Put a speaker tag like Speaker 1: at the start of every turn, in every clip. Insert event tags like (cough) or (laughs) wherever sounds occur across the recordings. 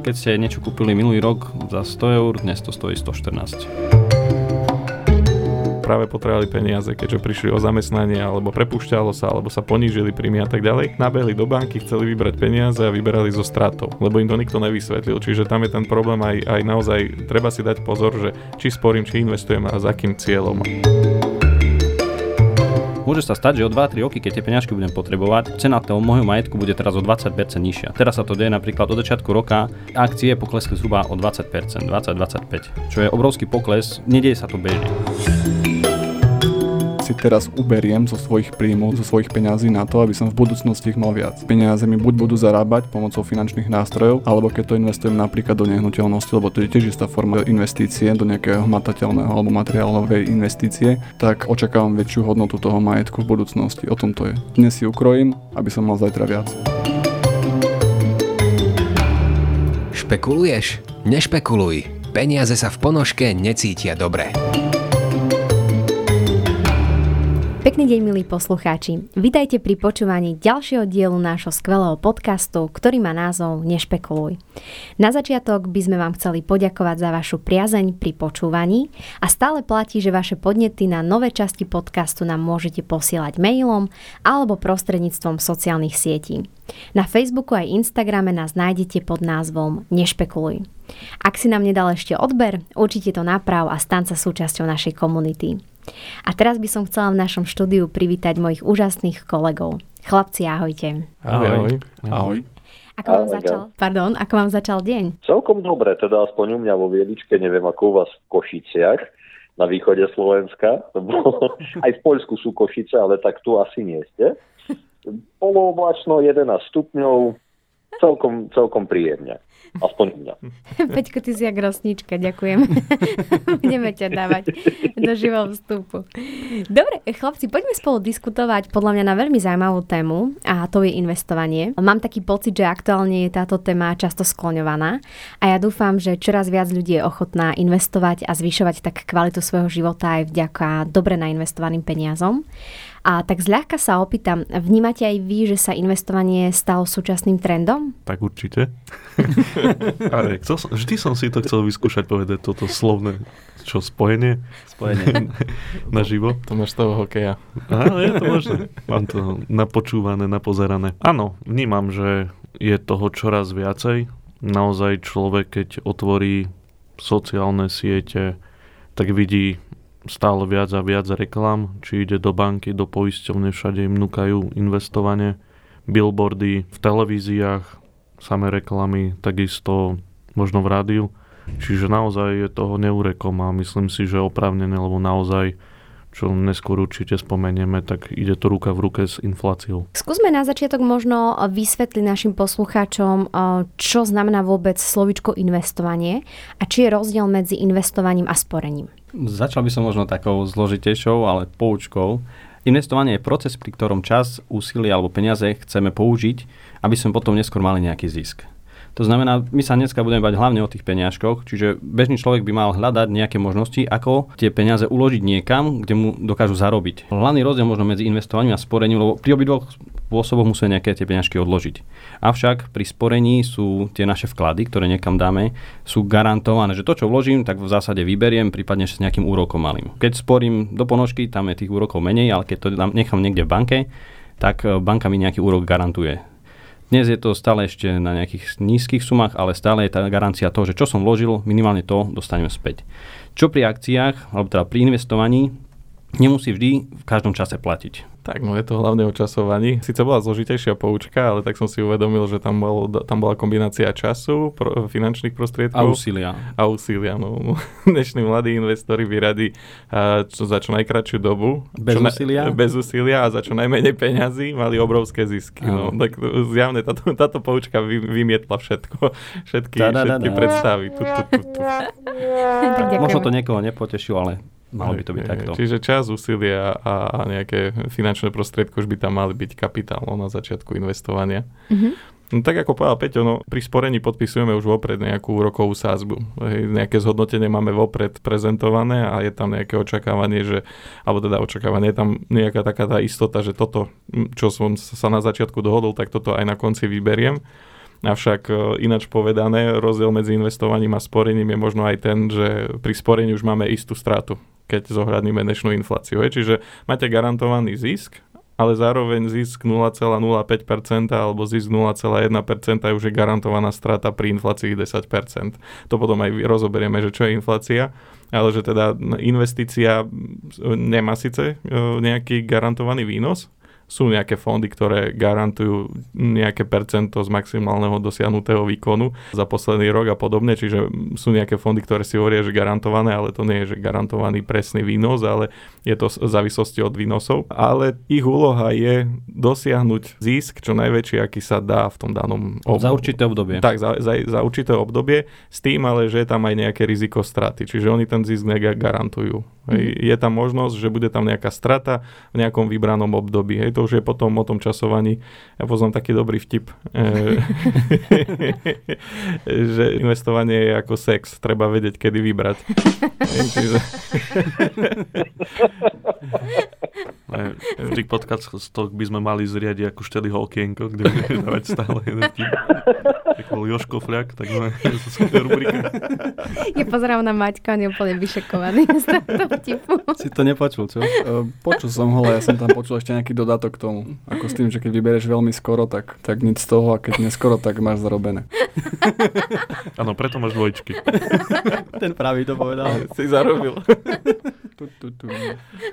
Speaker 1: Keď ste niečo kúpili minulý rok za 100 eur, dnes to stojí 114
Speaker 2: práve potrebovali peniaze, keďže prišli o zamestnanie alebo prepušťalo sa, alebo sa ponížili príjmy a tak ďalej. Nabehli do banky, chceli vybrať peniaze a vyberali zo stratou, lebo im to nikto nevysvetlil. Čiže tam je ten problém aj, aj naozaj, treba si dať pozor, že či sporím, či investujem a s akým cieľom.
Speaker 1: Môže sa stať, že o 2-3 roky, keď tie peňažky budem potrebovať, cena toho môjho majetku bude teraz o 20% nižšia. Teraz sa to deje napríklad od začiatku roka, akcie poklesli zhruba o 20%, 20-25, čo je obrovský pokles, nedieje sa to bežne
Speaker 3: si teraz uberiem zo svojich príjmov, zo svojich peňazí na to, aby som v budúcnosti ich mal viac. Peniaze mi buď budú zarábať pomocou finančných nástrojov, alebo keď to investujem napríklad do nehnuteľnosti, lebo to je tiež istá forma investície do nejakého hmatateľného alebo materiálovej investície, tak očakávam väčšiu hodnotu toho majetku v budúcnosti. O tom to je. Dnes si ukrojím, aby som mal zajtra viac.
Speaker 4: Špekuluješ? Nešpekuluj. Peniaze sa v ponožke necítia dobre.
Speaker 5: Pekný deň, milí poslucháči. Vítajte pri počúvaní ďalšieho dielu nášho skvelého podcastu, ktorý má názov Nešpekuluj. Na začiatok by sme vám chceli poďakovať za vašu priazeň pri počúvaní a stále platí, že vaše podnety na nové časti podcastu nám môžete posielať mailom alebo prostredníctvom sociálnych sietí. Na Facebooku aj Instagrame nás nájdete pod názvom Nešpekuluj. Ak si nám nedal ešte odber, určite to naprav a stan sa súčasťou našej komunity. A teraz by som chcela v našom štúdiu privítať mojich úžasných kolegov. Chlapci, ahojte.
Speaker 2: Ahoj. Ahoj.
Speaker 3: ahoj.
Speaker 5: Ako vám, začal, pardon, ako vám začal deň?
Speaker 6: Celkom dobre, teda aspoň u mňa vo Vieličke, neviem ako u vás v Košiciach, na východe Slovenska, lebo (laughs) aj v Poľsku sú Košice, ale tak tu asi nie ste. Polooblačno 11 stupňov, celkom, celkom príjemne. Aspoň mňa. (laughs)
Speaker 5: Peťko, ty si jak rosnička, ďakujem. (laughs) Budeme ťa dávať do živého vstupu. Dobre, chlapci, poďme spolu diskutovať podľa mňa na veľmi zaujímavú tému a to je investovanie. Mám taký pocit, že aktuálne je táto téma často skloňovaná a ja dúfam, že čoraz viac ľudí je ochotná investovať a zvyšovať tak kvalitu svojho života aj vďaka dobre nainvestovaným peniazom. A tak zľahka sa opýtam, vnímate aj vy, že sa investovanie stalo súčasným trendom?
Speaker 2: Tak určite. (laughs) Ale chcel, vždy som si to chcel vyskúšať povedať toto slovné čo, spojenie?
Speaker 1: Spojenie. (laughs)
Speaker 2: na živo.
Speaker 3: To máš toho hokeja.
Speaker 2: Áno, je to možné. Mám to napočúvané, napozerané. Áno, vnímam, že je toho čoraz viacej. Naozaj človek, keď otvorí sociálne siete, tak vidí stále viac a viac reklam, či ide do banky, do poisťovne, všade im núkajú investovanie, billboardy v televíziách, samé reklamy, takisto možno v rádiu. Čiže naozaj je toho neurekom a myslím si, že oprávnené, lebo naozaj čo neskôr určite spomenieme, tak ide to ruka v ruke s infláciou.
Speaker 5: Skúsme na začiatok možno vysvetliť našim poslucháčom, čo znamená vôbec slovičko investovanie a či je rozdiel medzi investovaním a sporením.
Speaker 1: Začal by som možno takou zložitejšou, ale poučkou. Investovanie je proces, pri ktorom čas, úsilie alebo peniaze chceme použiť, aby sme potom neskôr mali nejaký zisk. To znamená, my sa dneska budeme bať hlavne o tých peniažkoch, čiže bežný človek by mal hľadať nejaké možnosti, ako tie peniaze uložiť niekam, kde mu dokážu zarobiť. Hlavný rozdiel možno medzi investovaním a sporením, lebo pri obidvoch spôsoboch musíme nejaké tie peňažky odložiť. Avšak pri sporení sú tie naše vklady, ktoré niekam dáme, sú garantované, že to, čo vložím, tak v zásade vyberiem, prípadne s nejakým úrokom malým. Keď sporím do ponožky, tam je tých úrokov menej, ale keď to nechám niekde v banke, tak e, banka mi nejaký úrok garantuje. Dnes je to stále ešte na nejakých nízkych sumách, ale stále je tá garancia toho, že čo som vložil, minimálne to dostanem späť. Čo pri akciách, alebo teda pri investovaní, nemusí vždy v každom čase platiť.
Speaker 2: Tak, no je to hlavne o časovaní. Sice bola zložitejšia poučka, ale tak som si uvedomil, že tam, bol, tam bola kombinácia času, pro, finančných prostriedkov.
Speaker 1: A úsilia.
Speaker 2: A úsilia, no. (laughs) Dnešní mladí investori by radi čo, za čo najkračšiu dobu.
Speaker 1: Bez čo úsilia?
Speaker 2: Na, bez úsilia a za čo najmenej peňazí mali obrovské zisky. No. Tak zjavne táto, táto poučka vy, vymietla všetko, všetky, všetky predstavy. Tu, tu, tu, tu.
Speaker 1: Možno to niekoho nepotešilo, ale Malo by to byť takto.
Speaker 2: Čiže čas, úsilia a, a nejaké finančné prostriedky už by tam mali byť kapitál na začiatku investovania. Mm-hmm. No tak ako povedal Peťo, no, pri sporení podpisujeme už vopred nejakú úrokovú sázbu. Nejaké zhodnotenie máme vopred prezentované a je tam nejaké očakávanie, že, alebo teda očakávanie, je tam nejaká taká tá istota, že toto, čo som sa na začiatku dohodol, tak toto aj na konci vyberiem.
Speaker 7: Avšak e, ináč povedané, rozdiel medzi investovaním a sporením je možno aj ten, že pri sporení už máme istú stratu, keď zohľadníme dnešnú infláciu. Hej. Čiže máte garantovaný zisk, ale zároveň zisk 0,05% alebo zisk 0,1% je už je garantovaná strata pri inflácii 10%. To potom aj rozoberieme, že čo je inflácia, ale že teda investícia nemá síce e, nejaký garantovaný výnos, sú nejaké fondy, ktoré garantujú nejaké percento z maximálneho dosiahnutého výkonu za posledný rok a podobne, čiže sú nejaké fondy, ktoré si hovoria, že garantované, ale to nie je, že garantovaný presný výnos, ale je to v závislosti od výnosov. Ale ich úloha je dosiahnuť zisk čo najväčší, aký sa dá v tom danom
Speaker 1: období. Za určité obdobie.
Speaker 7: Tak, za, za, za určité obdobie, s tým ale, že je tam aj nejaké riziko straty, čiže oni ten zisk negarantujú. Hej. Je tam možnosť, že bude tam nejaká strata v nejakom vybranom období. Hej. To už je potom o tom časovaní. Ja poznám taký dobrý vtip, e, (laughs) že investovanie je ako sex. Treba vedieť, kedy vybrať. Hej, čiže... (laughs) Vždy podcast stok by sme mali zriadiť ako šteliho okienko, kde budeme dávať stále jeden vtip. Tak bol Joško Fľak, tak (laughs) rubrika.
Speaker 5: Ja pozerám na Maťka, on je úplne vyšekovaný z tohto vtipu.
Speaker 1: Si to nepočul, čo?
Speaker 3: Uh, počul som ho, ale ja som tam počul ešte nejaký dodatok k tomu. Ako s tým, že keď vybereš veľmi skoro, tak, tak nič z toho a keď neskoro, tak máš zarobené.
Speaker 7: Áno, preto máš dvojčky.
Speaker 1: Ten pravý to povedal.
Speaker 7: Si zarobil. tu, tu, tu.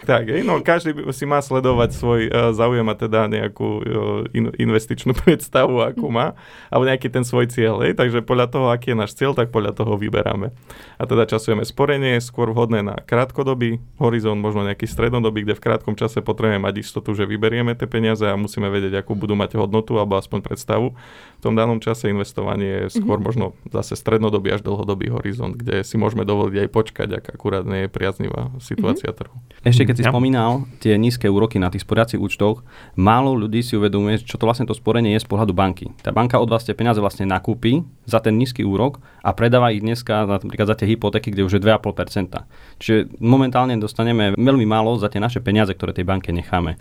Speaker 7: Tak, no každý si má sledovať svoj uh, záujem a teda nejakú uh, in, investičnú (laughs) predstavu, akú má, alebo nejaký ten svoj cieľ. Hej? Takže podľa toho, aký je náš cieľ, tak podľa toho vyberáme. A teda časujeme sporenie, skôr vhodné na krátkodobý horizont, možno nejaký strednodobý, kde v krátkom čase potrebujeme mať istotu, že vyberieme tie peniaze a musíme vedieť, akú budú mať hodnotu alebo aspoň predstavu. V tom danom čase investovanie je skôr mm-hmm. možno zase strednodobý až dlhodobý horizont, kde si môžeme dovoliť aj počkať, ak akurát nie je priaznivá situácia mm-hmm. trhu.
Speaker 1: Ešte keď si ja. spomínal tie nízke úroky na tých sporiacich účtoch, málo ľudí si uvedomuje, čo to vlastne to sporenie je z pohľadu banky. Tá banka od vás tie peniaze vlastne nakúpi za ten nízky úrok a predáva ich dneska napríklad za tie hypotéky, kde už je 2,5%. Čiže momentálne dostaneme veľmi málo za tie naše peniaze, ktoré tej banke necháme.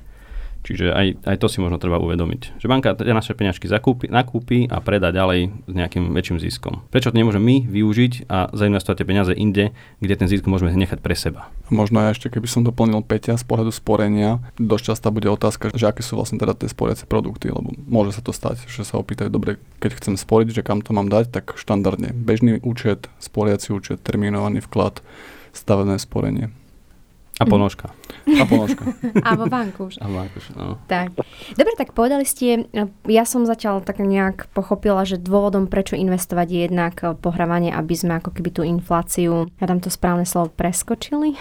Speaker 1: Čiže aj, aj to si možno treba uvedomiť. Že banka tie naše peňažky zakúpi, nakúpi a predá ďalej s nejakým väčším ziskom. Prečo to nemôžeme my využiť a zainvestovať tie peniaze inde, kde ten zisk môžeme nechať pre seba?
Speaker 3: Možno aj ešte, keby som doplnil Peťa z pohľadu sporenia, dosť často bude otázka, že aké sú vlastne teda tie sporiace produkty, lebo môže sa to stať, že sa opýtajú, dobre, keď chcem sporiť, že kam to mám dať, tak štandardne bežný účet, sporiaci účet, terminovaný vklad, stavené sporenie.
Speaker 1: A ponožka.
Speaker 3: A ponožka.
Speaker 5: A vo vankúš.
Speaker 1: A vankúš, no.
Speaker 5: Tak. Dobre, tak povedali ste, ja som zatiaľ tak nejak pochopila, že dôvodom, prečo investovať je jednak pohrávanie, aby sme ako keby tú infláciu, ja tam to správne slovo, preskočili.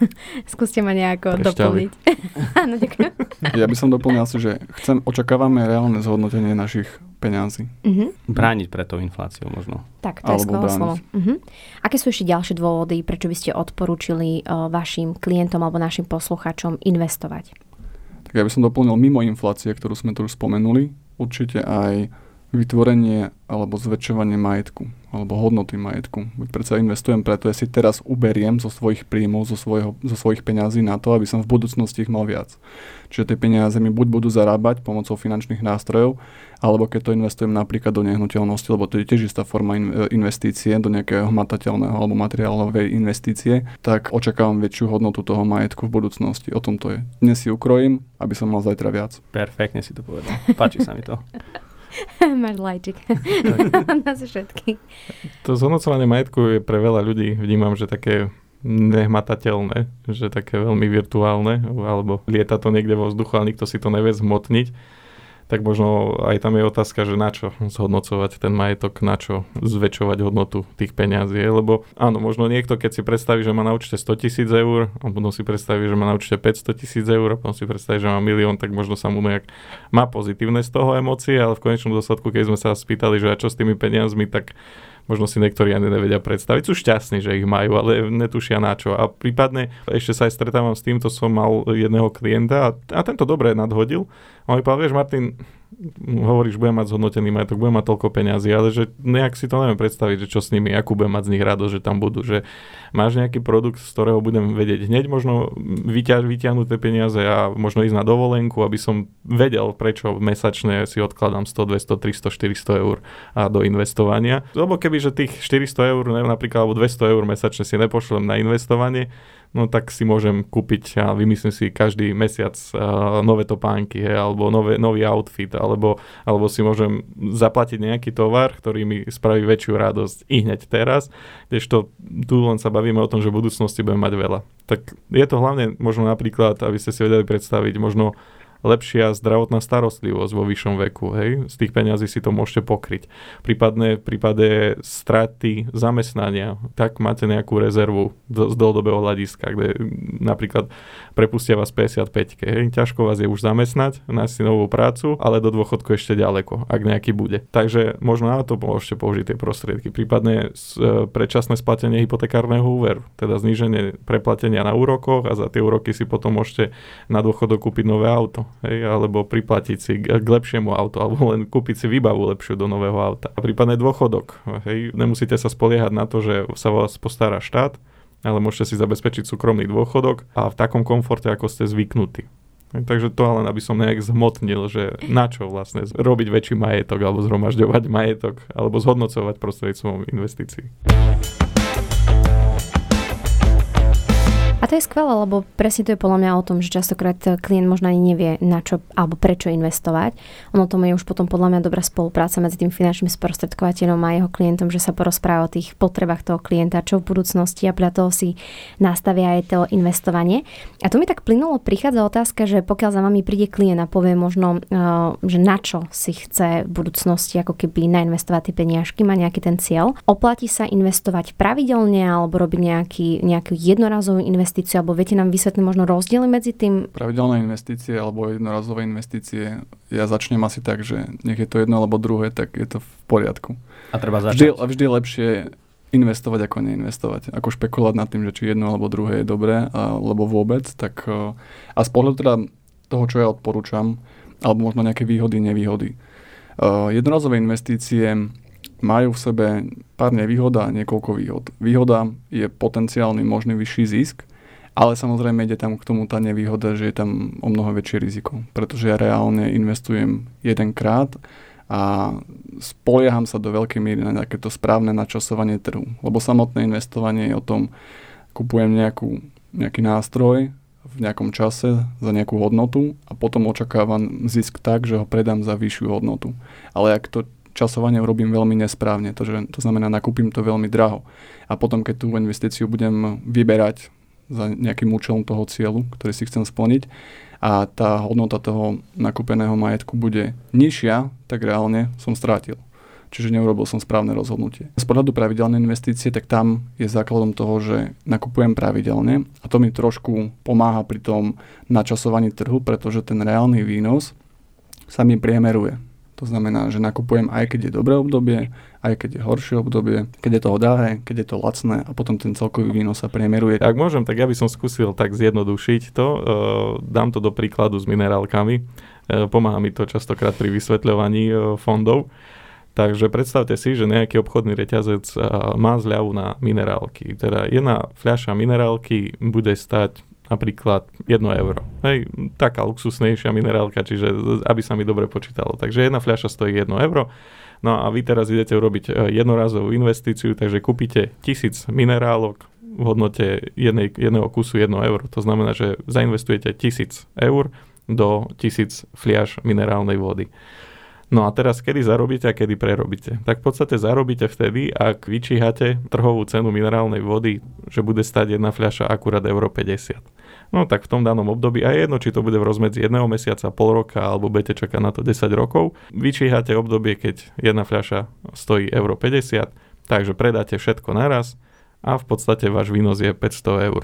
Speaker 5: (laughs) Skúste ma nejako
Speaker 3: Prešťali.
Speaker 5: doplniť. (laughs) Áno, ďakujem.
Speaker 3: Ja by som doplnil asi, že chcem, očakávame reálne zhodnotenie našich peňazí.
Speaker 5: Uh-huh.
Speaker 1: Brániť pre tou infláciou možno.
Speaker 5: Tak, to je skvelé slovo. Uh-huh. Aké sú ešte ďalšie dôvody, prečo by ste odporúčili uh, vašim klientom alebo našim poslucháčom investovať?
Speaker 3: Tak ja by som doplnil mimo inflácie, ktorú sme tu už spomenuli, určite aj vytvorenie alebo zväčšovanie majetku alebo hodnoty majetku. Veď predsa investujem preto, ja si teraz uberiem zo svojich príjmov, zo, svojho, zo svojich peňazí na to, aby som v budúcnosti ich mal viac. Čiže tie peniaze mi buď budú zarábať pomocou finančných nástrojov, alebo keď to investujem napríklad do nehnuteľnosti, lebo to je tiež istá forma investície, do nejakého hmatateľného alebo materiálovej investície, tak očakávam väčšiu hodnotu toho majetku v budúcnosti. O tom to je. Dnes si ukrojím, aby som mal zajtra viac.
Speaker 1: Perfektne si to povedal. Páči sa mi to. (laughs) (laughs)
Speaker 5: Máš lajčik. (laughs) na všetky.
Speaker 7: To zhodnocovanie majetku je pre veľa ľudí, vnímam, že také nehmatateľné, že také veľmi virtuálne, alebo lieta to niekde vo vzduchu, ale nikto si to nevie zhmotniť tak možno aj tam je otázka, že na čo zhodnocovať ten majetok, na čo zväčšovať hodnotu tých peňazí. Lebo áno, možno niekto, keď si predstaví, že má na účte 100 tisíc eur, a potom si predstaví, že má na účte 500 tisíc eur, a potom si predstaví, že má milión, tak možno sa mu nejak má pozitívne z toho emócie, ale v konečnom dôsledku, keď sme sa spýtali, že a čo s tými peniazmi, tak možno si niektorí ani nevedia predstaviť. Sú šťastní, že ich majú, ale netušia na čo. A prípadne ešte sa aj stretávam s týmto, som mal jedného klienta a, a tento dobre nadhodil. A on mi povedal, vieš Martin, hovoríš, budem mať zhodnotený majetok, budem mať toľko peňazí, ale že nejak si to neviem predstaviť, že čo s nimi, akú budem mať z nich radosť, že tam budú, že máš nejaký produkt, z ktorého budem vedieť hneď možno vyťa- vyťahnuť tie peniaze a možno ísť na dovolenku, aby som vedel, prečo mesačne si odkladám 100, 200, 300, 400 eur a do investovania. Lebo keby, že tých 400 eur, napríklad, alebo 200 eur mesačne si nepošlem na investovanie, no tak si môžem kúpiť a vymyslím si každý mesiac uh, nové topánky, hej, alebo nové, nový outfit, alebo, alebo si môžem zaplatiť nejaký tovar, ktorý mi spraví väčšiu radosť i hneď teraz, kdežto tu len sa bavíme o tom, že v budúcnosti budem mať veľa. Tak je to hlavne možno napríklad, aby ste si vedeli predstaviť, možno lepšia zdravotná starostlivosť vo vyššom veku. Hej? Z tých peňazí si to môžete pokryť. Prípadne v prípade straty zamestnania, tak máte nejakú rezervu z dlhodobého hľadiska, kde napríklad prepustia vás 55 hej? Ťažko vás je už zamestnať, nájsť si novú prácu, ale do dôchodku ešte ďaleko, ak nejaký bude. Takže možno na to môžete použiť tie prostriedky. Prípadne e, predčasné splatenie hypotekárneho úveru, teda zníženie preplatenia na úrokoch a za tie úroky si potom môžete na dôchodok kúpiť nové auto hej, alebo priplatiť si k lepšiemu autu, alebo len kúpiť si výbavu lepšiu do nového auta. A prípadne dôchodok. Hej, nemusíte sa spoliehať na to, že sa vás postará štát, ale môžete si zabezpečiť súkromný dôchodok a v takom komforte, ako ste zvyknutí. Takže to len, aby som nejak zhmotnil, že na čo vlastne robiť väčší majetok alebo zhromažďovať majetok alebo zhodnocovať prostredníctvom investícií.
Speaker 5: A to je skvelé, lebo presne to je podľa mňa o tom, že častokrát klient možno ani nevie na čo alebo prečo investovať. Ono tomu je už potom podľa mňa dobrá spolupráca medzi tým finančným sprostredkovateľom a jeho klientom, že sa porozpráva o tých potrebách toho klienta, čo v budúcnosti a pre toho si nastavia aj to investovanie. A tu mi tak plynulo prichádza otázka, že pokiaľ za vami príde klient a povie možno, eh, že na čo si chce v budúcnosti ako keby nainvestovať tie peniažky, má nejaký ten cieľ, oplatí sa investovať pravidelne alebo robiť nejaký, nejaký jednorazový investovanie investíciu, alebo viete nám vysvetliť možno rozdiely medzi tým?
Speaker 3: Pravidelné investície alebo jednorazové investície, ja začnem asi tak, že nech je to jedno alebo druhé, tak je to v poriadku.
Speaker 1: A treba začať.
Speaker 3: Vždy, vždy lepšie investovať ako neinvestovať. Ako špekulovať nad tým, že či jedno alebo druhé je dobré, alebo vôbec, tak e, a z pohľadu teda toho, čo ja odporúčam, alebo možno nejaké výhody, nevýhody. Uh, jednorazové investície majú v sebe pár nevýhod a niekoľko výhod. Výhoda je potenciálny možný vyšší zisk, ale samozrejme ide tam k tomu tá nevýhoda, že je tam o mnoho väčšie riziko, pretože ja reálne investujem jedenkrát a spolieham sa do veľkej míry na takéto správne načasovanie trhu. Lebo samotné investovanie je o tom, kupujem nejakú, nejaký nástroj v nejakom čase za nejakú hodnotu a potom očakávam zisk tak, že ho predám za vyššiu hodnotu. Ale ak to časovanie robím veľmi nesprávne, to, že, to znamená nakúpim to veľmi draho. A potom, keď tú investíciu budem vyberať za nejakým účelom toho cieľu, ktorý si chcem splniť a tá hodnota toho nakúpeného majetku bude nižšia, tak reálne som strátil. Čiže neurobil som správne rozhodnutie. Z pohľadu pravidelnej investície, tak tam je základom toho, že nakupujem pravidelne a to mi trošku pomáha pri tom načasovaní trhu, pretože ten reálny výnos sa mi priemeruje. To znamená, že nakupujem aj keď je dobré obdobie, aj keď je horšie obdobie, keď je to drahé, keď je to lacné a potom ten celkový výnos sa priemeruje.
Speaker 7: Ak môžem, tak ja by som skúsil tak zjednodušiť to. Uh, dám to do príkladu s minerálkami. Uh, pomáha mi to častokrát pri vysvetľovaní uh, fondov. Takže predstavte si, že nejaký obchodný reťazec má zľavu na minerálky. Teda jedna fľaša minerálky bude stať napríklad 1 euro. Hej, taká luxusnejšia minerálka, čiže aby sa mi dobre počítalo. Takže jedna fľaša stojí 1 euro. No a vy teraz idete urobiť e, jednorazovú investíciu, takže kúpite tisíc minerálok v hodnote jednej, jedného kusu 1 euro. To znamená, že zainvestujete tisíc eur do tisíc fliaž minerálnej vody. No a teraz, kedy zarobíte a kedy prerobíte? Tak v podstate zarobíte vtedy, ak vyčíhate trhovú cenu minerálnej vody, že bude stať jedna fľaša akurát euro 50. No tak v tom danom období, a jedno, či to bude v rozmedzi jedného mesiaca, pol roka, alebo budete čakať na to 10 rokov, vyčíhate obdobie, keď jedna fľaša stojí euro 50, takže predáte všetko naraz a v podstate váš výnos je 500 eur.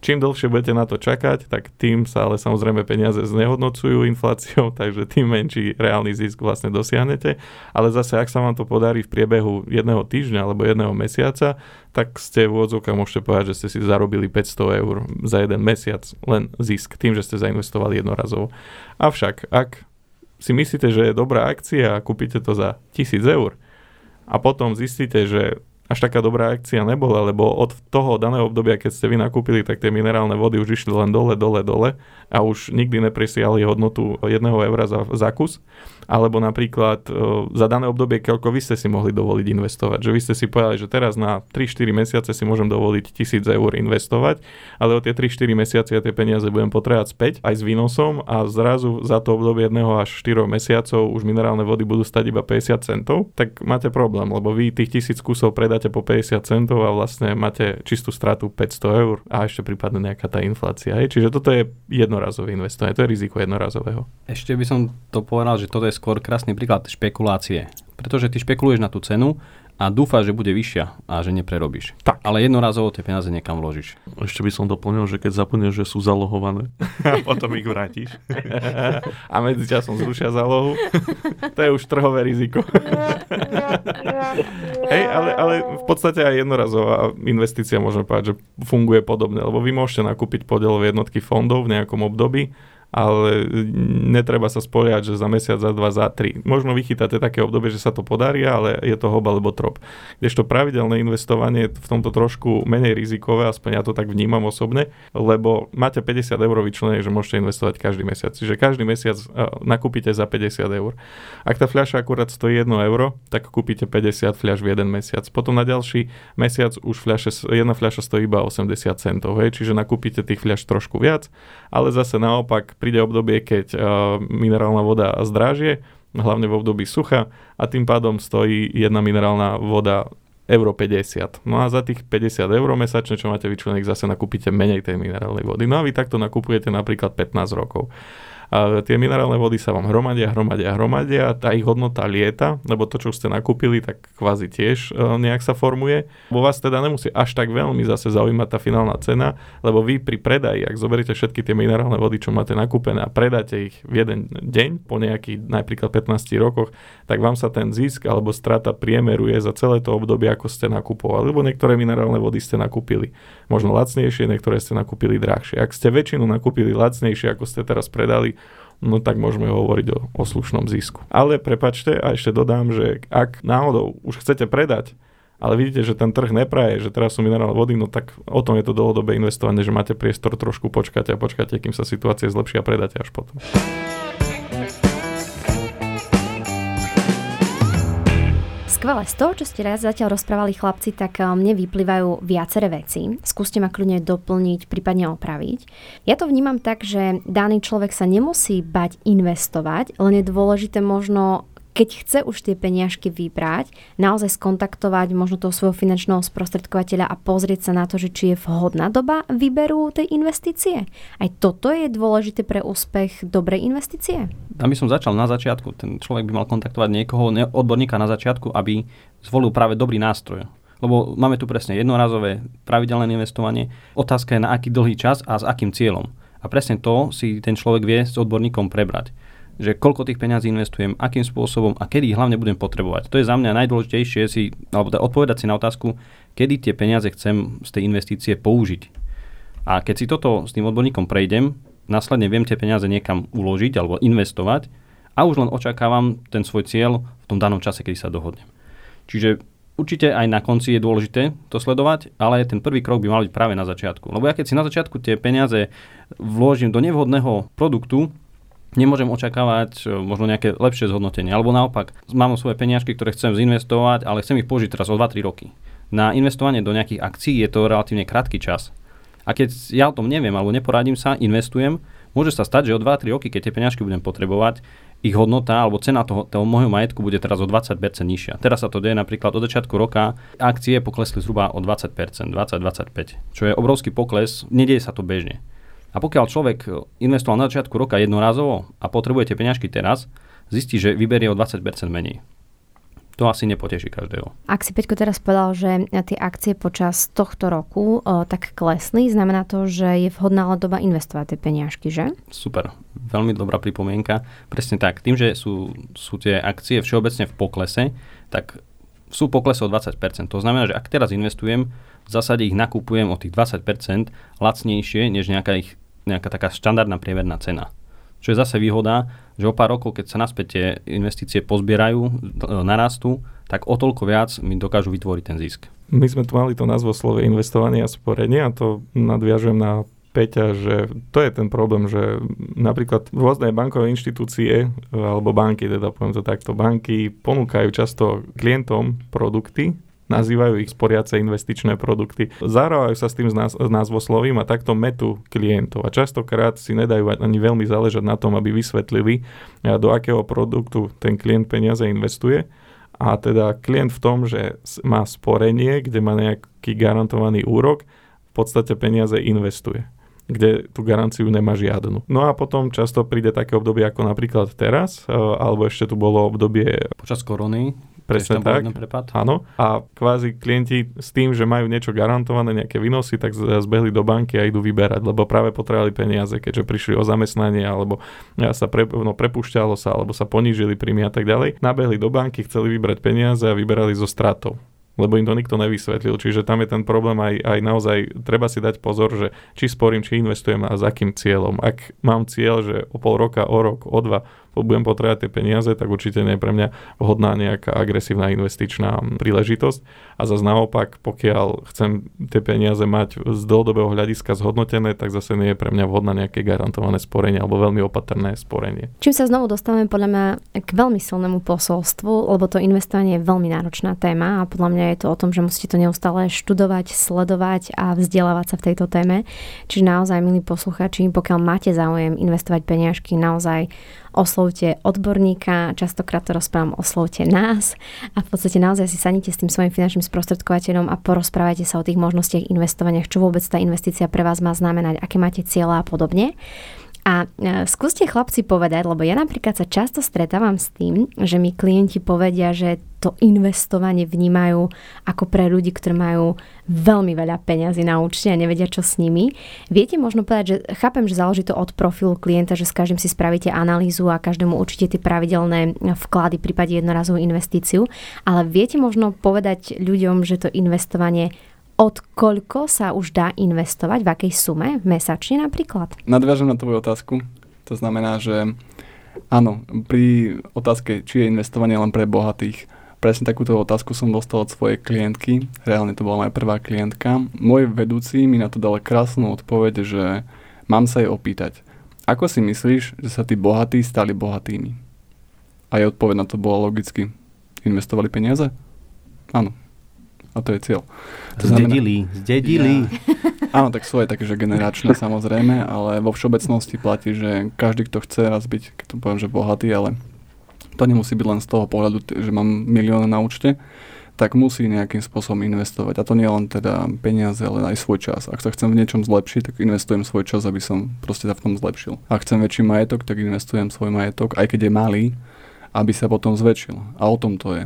Speaker 7: Čím dlhšie budete na to čakať, tak tým sa ale samozrejme peniaze znehodnocujú infláciou, (laughs) takže tým menší reálny zisk vlastne dosiahnete. Ale zase, ak sa vám to podarí v priebehu jedného týždňa alebo jedného mesiaca, tak ste v úvodzovkách môžete povedať, že ste si zarobili 500 eur za jeden mesiac len zisk tým, že ste zainvestovali jednorazovo. Avšak, ak si myslíte, že je dobrá akcia a kúpite to za 1000 eur a potom zistíte, že až taká dobrá akcia nebola, lebo od toho daného obdobia, keď ste vy nakúpili, tak tie minerálne vody už išli len dole, dole, dole a už nikdy nepresiali hodnotu 1 eura za, za kus. Alebo napríklad e, za dané obdobie, koľko vy ste si mohli dovoliť investovať. Že vy ste si povedali, že teraz na 3-4 mesiace si môžem dovoliť 1000 eur investovať, ale o tie 3-4 mesiace ja tie peniaze budem potrebovať späť aj s výnosom a zrazu za to obdobie 1 až 4 mesiacov už minerálne vody budú stať iba 50 centov, tak máte problém, lebo vy tých 1000 kusov predáte po 50 centov a vlastne máte čistú stratu 500 eur a ešte prípadne nejaká tá inflácia. Hej. Čiže toto je jednorazové investovanie, to je riziko jednorazového.
Speaker 1: Ešte by som to povedal, že toto je skôr krásny príklad špekulácie. Pretože ty špekuluješ na tú cenu a dúfaš, že bude vyššia a že neprerobíš.
Speaker 7: Tak.
Speaker 1: Ale jednorazovo tie peniaze niekam vložíš.
Speaker 7: Ešte by som doplnil, že keď zaplneš, že sú zalohované (laughs) a potom ich vrátiš (laughs) a medzičasom zrušia zálohu, to je už trhové riziko. (laughs) Hej, ale, ale v podstate aj jednorazová investícia môžeme povedať, že funguje podobne, lebo vy môžete nakúpiť podielové jednotky fondov v nejakom období ale netreba sa spoliať, že za mesiac, za dva, za tri. Možno vychytáte také obdobie, že sa to podarí, ale je to hob alebo trop. Kdežto pravidelné investovanie je v tomto trošku menej rizikové, aspoň ja to tak vnímam osobne, lebo máte 50 eur vyčlené, že môžete investovať každý mesiac. Čiže každý mesiac nakúpite za 50 eur. Ak tá fľaša akurát stojí 1 euro, tak kúpite 50 fľaš v jeden mesiac. Potom na ďalší mesiac už fľaše, jedna fľaša stojí iba 80 centov, hej? čiže nakúpite tých fľaš trošku viac, ale zase naopak príde obdobie, keď uh, minerálna voda zdrážie, hlavne v období sucha a tým pádom stojí jedna minerálna voda euro 50. No a za tých 50 eur mesačne, čo máte vyčlených, zase nakúpite menej tej minerálnej vody. No a vy takto nakupujete napríklad 15 rokov a tie minerálne vody sa vám hromadia, hromadia, hromadia, tá ich hodnota lieta, lebo to, čo ste nakúpili, tak kvázi tiež e, nejak sa formuje. Vo vás teda nemusí až tak veľmi zase zaujímať tá finálna cena, lebo vy pri predaji, ak zoberiete všetky tie minerálne vody, čo máte nakúpené a predáte ich v jeden deň po nejakých napríklad 15 rokoch, tak vám sa ten zisk alebo strata priemeruje za celé to obdobie, ako ste nakupovali. Lebo niektoré minerálne vody ste nakúpili možno lacnejšie, niektoré ste nakúpili drahšie. Ak ste väčšinu nakúpili lacnejšie, ako ste teraz predali, no tak môžeme hovoriť o, o slušnom zisku. Ale prepačte a ešte dodám, že ak náhodou už chcete predať, ale vidíte, že ten trh nepraje, že teraz sú minerálne vody, no tak o tom je to dlhodobé investovanie, že máte priestor trošku počkať a počkať, kým sa situácia zlepší a predáte až potom.
Speaker 5: Skvelé. Z toho, čo ste raz zatiaľ rozprávali chlapci, tak eh, mne vyplývajú viaceré veci. Skúste ma kľudne doplniť, prípadne opraviť. Ja to vnímam tak, že daný človek sa nemusí bať investovať, len je dôležité možno keď chce už tie peniažky vybrať, naozaj skontaktovať možno toho svojho finančného sprostredkovateľa a pozrieť sa na to, že či je vhodná doba výberu tej investície. Aj toto je dôležité pre úspech dobrej investície?
Speaker 1: Aby som začal na začiatku, ten človek by mal kontaktovať niekoho, odborníka na začiatku, aby zvolil práve dobrý nástroj. Lebo máme tu presne jednorazové pravidelné investovanie. Otázka je na aký dlhý čas a s akým cieľom. A presne to si ten človek vie s odborníkom prebrať že koľko tých peňazí investujem, akým spôsobom a kedy ich hlavne budem potrebovať. To je za mňa najdôležitejšie si, alebo teda odpovedať si na otázku, kedy tie peniaze chcem z tej investície použiť. A keď si toto s tým odborníkom prejdem, následne viem tie peniaze niekam uložiť alebo investovať a už len očakávam ten svoj cieľ v tom danom čase, kedy sa dohodnem. Čiže určite aj na konci je dôležité to sledovať, ale ten prvý krok by mal byť práve na začiatku. Lebo ja keď si na začiatku tie peniaze vložím do nevhodného produktu, nemôžem očakávať e, možno nejaké lepšie zhodnotenie. Alebo naopak, mám svoje peniažky, ktoré chcem zinvestovať, ale chcem ich použiť teraz o 2-3 roky. Na investovanie do nejakých akcií je to relatívne krátky čas. A keď ja o tom neviem alebo neporadím sa, investujem, môže sa stať, že o 2-3 roky, keď tie peniažky budem potrebovať, ich hodnota alebo cena toho, toho môjho majetku bude teraz o 20% nižšia. Teraz sa to deje napríklad od začiatku roka, akcie poklesli zhruba o 20%, 20-25%, čo je obrovský pokles, nedieje sa to bežne. A pokiaľ človek e, investoval na začiatku roka jednorazovo a potrebujete peňažky teraz, zistí, že vyberie o 20% menej. To asi nepoteší každého.
Speaker 5: Ak si Peťko teraz povedal, že tie akcie počas tohto roku o, tak klesli, znamená to, že je vhodná doba investovať tie peniažky, že?
Speaker 1: Super, veľmi dobrá pripomienka. Presne tak, tým, že sú, sú tie akcie všeobecne v poklese, tak sú poklesy o 20%. To znamená, že ak teraz investujem, v zásade ich nakupujem o tých 20% lacnejšie, než nejaká ich nejaká taká štandardná priemerná cena. Čo je zase výhoda, že o pár rokov, keď sa naspäť tie investície pozbierajú, e, narastú, tak o toľko viac mi dokážu vytvoriť ten zisk.
Speaker 7: My sme tu mali to názvo slove investovanie a sporenie a to nadviažujem na Peťa, že to je ten problém, že napríklad rôzne bankové inštitúcie alebo banky, teda poviem to takto, banky ponúkajú často klientom produkty, nazývajú ich sporiace investičné produkty. Zárovajú sa s tým názvoslovím a takto metu klientov a častokrát si nedajú ani veľmi záležať na tom, aby vysvetlili, do akého produktu ten klient peniaze investuje. A teda klient v tom, že má sporenie, kde má nejaký garantovaný úrok, v podstate peniaze investuje kde tú garanciu nemá žiadnu. No a potom často príde také obdobie ako napríklad teraz, e, alebo ešte tu bolo obdobie...
Speaker 1: Počas korony,
Speaker 7: Presne tak. Prepad. Áno. A kvázi klienti s tým, že majú niečo garantované, nejaké výnosy, tak zbehli do banky a idú vyberať, lebo práve potrebovali peniaze, keďže prišli o zamestnanie, alebo sa pre, no, prepúšťalo sa, alebo sa ponížili príjmy a tak ďalej. Nabehli do banky, chceli vybrať peniaze a vyberali zo stratou lebo im to nikto nevysvetlil. Čiže tam je ten problém aj, aj naozaj, treba si dať pozor, že či sporím, či investujem a s akým cieľom. Ak mám cieľ, že o pol roka, o rok, o dva budem potrebovať tie peniaze, tak určite nie je pre mňa vhodná nejaká agresívna investičná príležitosť. A zase naopak, pokiaľ chcem tie peniaze mať z dlhodobého hľadiska zhodnotené, tak zase nie je pre mňa vhodná nejaké garantované sporenie alebo veľmi opatrné sporenie.
Speaker 5: Čím sa znovu dostávame podľa mňa k veľmi silnému posolstvu, lebo to investovanie je veľmi náročná téma a podľa mňa je to o tom, že musíte to neustále študovať, sledovať a vzdelávať sa v tejto téme. Čiže naozaj, milí posluchači, pokiaľ máte záujem investovať peniažky, naozaj oslovte odborníka, častokrát to rozprávam, oslovte nás a v podstate naozaj si sanite s tým svojim finančným sprostredkovateľom a porozprávajte sa o tých možnostiach investovania, čo vôbec tá investícia pre vás má znamenať, aké máte cieľa a podobne. A e, skúste chlapci povedať, lebo ja napríklad sa často stretávam s tým, že mi klienti povedia, že to investovanie vnímajú ako pre ľudí, ktorí majú veľmi veľa peňazí na účte a nevedia, čo s nimi. Viete možno povedať, že chápem, že záleží to od profilu klienta, že s každým si spravíte analýzu a každému určite tie pravidelné vklady, prípade jednorazovú investíciu, ale viete možno povedať ľuďom, že to investovanie od koľko sa už dá investovať, v akej sume, mesačne napríklad?
Speaker 3: Nadviažem na tvoju otázku. To znamená, že áno, pri otázke, či je investovanie len pre bohatých, presne takúto otázku som dostal od svojej klientky. Reálne to bola moja prvá klientka. Môj vedúci mi na to dal krásnu odpoveď, že mám sa jej opýtať, ako si myslíš, že sa tí bohatí stali bohatými? A jej odpoveď na to bola logicky. Investovali peniaze? Áno, a to je cieľ.
Speaker 1: To zdedili, znamená, zdedili.
Speaker 3: Ja, áno, tak aj také, že generačné (laughs) samozrejme, ale vo všeobecnosti platí, že každý, kto chce raz byť, keď to poviem, že bohatý, ale to nemusí byť len z toho pohľadu, že mám milióny na účte, tak musí nejakým spôsobom investovať. A to nie len teda peniaze, ale aj svoj čas. Ak sa chcem v niečom zlepšiť, tak investujem svoj čas, aby som proste sa v tom zlepšil. Ak chcem väčší majetok, tak investujem svoj majetok, aj keď je malý, aby sa potom zväčšil. A o tom to je.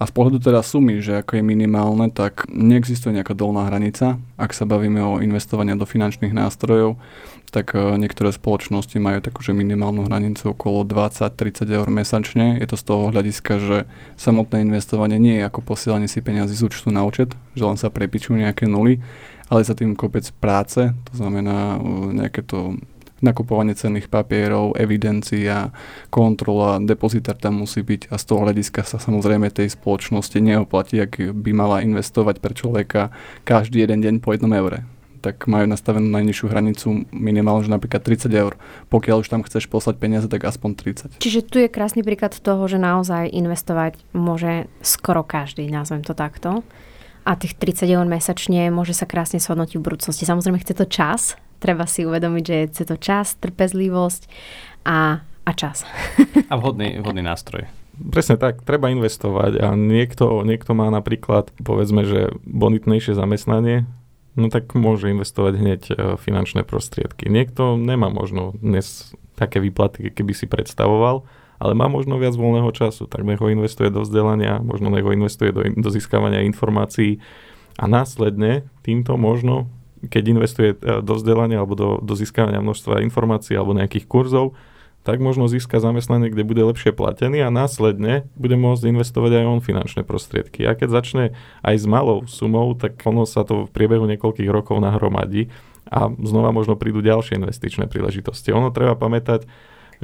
Speaker 3: A z pohľadu teda sumy, že ako je minimálne, tak neexistuje nejaká dolná hranica. Ak sa bavíme o investovaní do finančných nástrojov, tak e, niektoré spoločnosti majú takú, že minimálnu hranicu okolo 20-30 eur mesačne. Je to z toho hľadiska, že samotné investovanie nie je ako posielanie si peniazy z účtu na účet, že len sa prepičujú nejaké nuly, ale za tým kopec práce, to znamená e, nejaké to nakupovanie cenných papierov, evidencia, kontrola, depozitár tam musí byť a z toho hľadiska sa samozrejme tej spoločnosti neoplatí, ak by mala investovať pre človeka každý jeden deň po jednom eure tak majú nastavenú najnižšiu hranicu minimálne, že napríklad 30 eur. Pokiaľ už tam chceš poslať peniaze, tak aspoň 30.
Speaker 5: Čiže tu je krásny príklad toho, že naozaj investovať môže skoro každý, nazvem to takto. A tých 30 eur mesačne môže sa krásne shodnotiť v budúcnosti. Samozrejme chce to čas, treba si uvedomiť, že je to čas, trpezlivosť a, a čas. (laughs)
Speaker 1: A vhodný, vhodný nástroj.
Speaker 7: Presne tak, treba investovať a niekto, niekto má napríklad, povedzme, že bonitnejšie zamestnanie, no tak môže investovať hneď e, finančné prostriedky. Niekto nemá možno dnes také výplaty, keby si predstavoval, ale má možno viac voľného času, tak nech ho investuje do vzdelania, možno nech ho investuje do, do získavania informácií a následne týmto možno keď investuje e, do vzdelania alebo do, do získania množstva informácií alebo nejakých kurzov, tak možno získa zamestnanie, kde bude lepšie platený a následne bude môcť investovať aj on finančné prostriedky. A keď začne aj s malou sumou, tak ono sa to v priebehu niekoľkých rokov nahromadí a znova možno prídu ďalšie investičné príležitosti. Ono treba pamätať,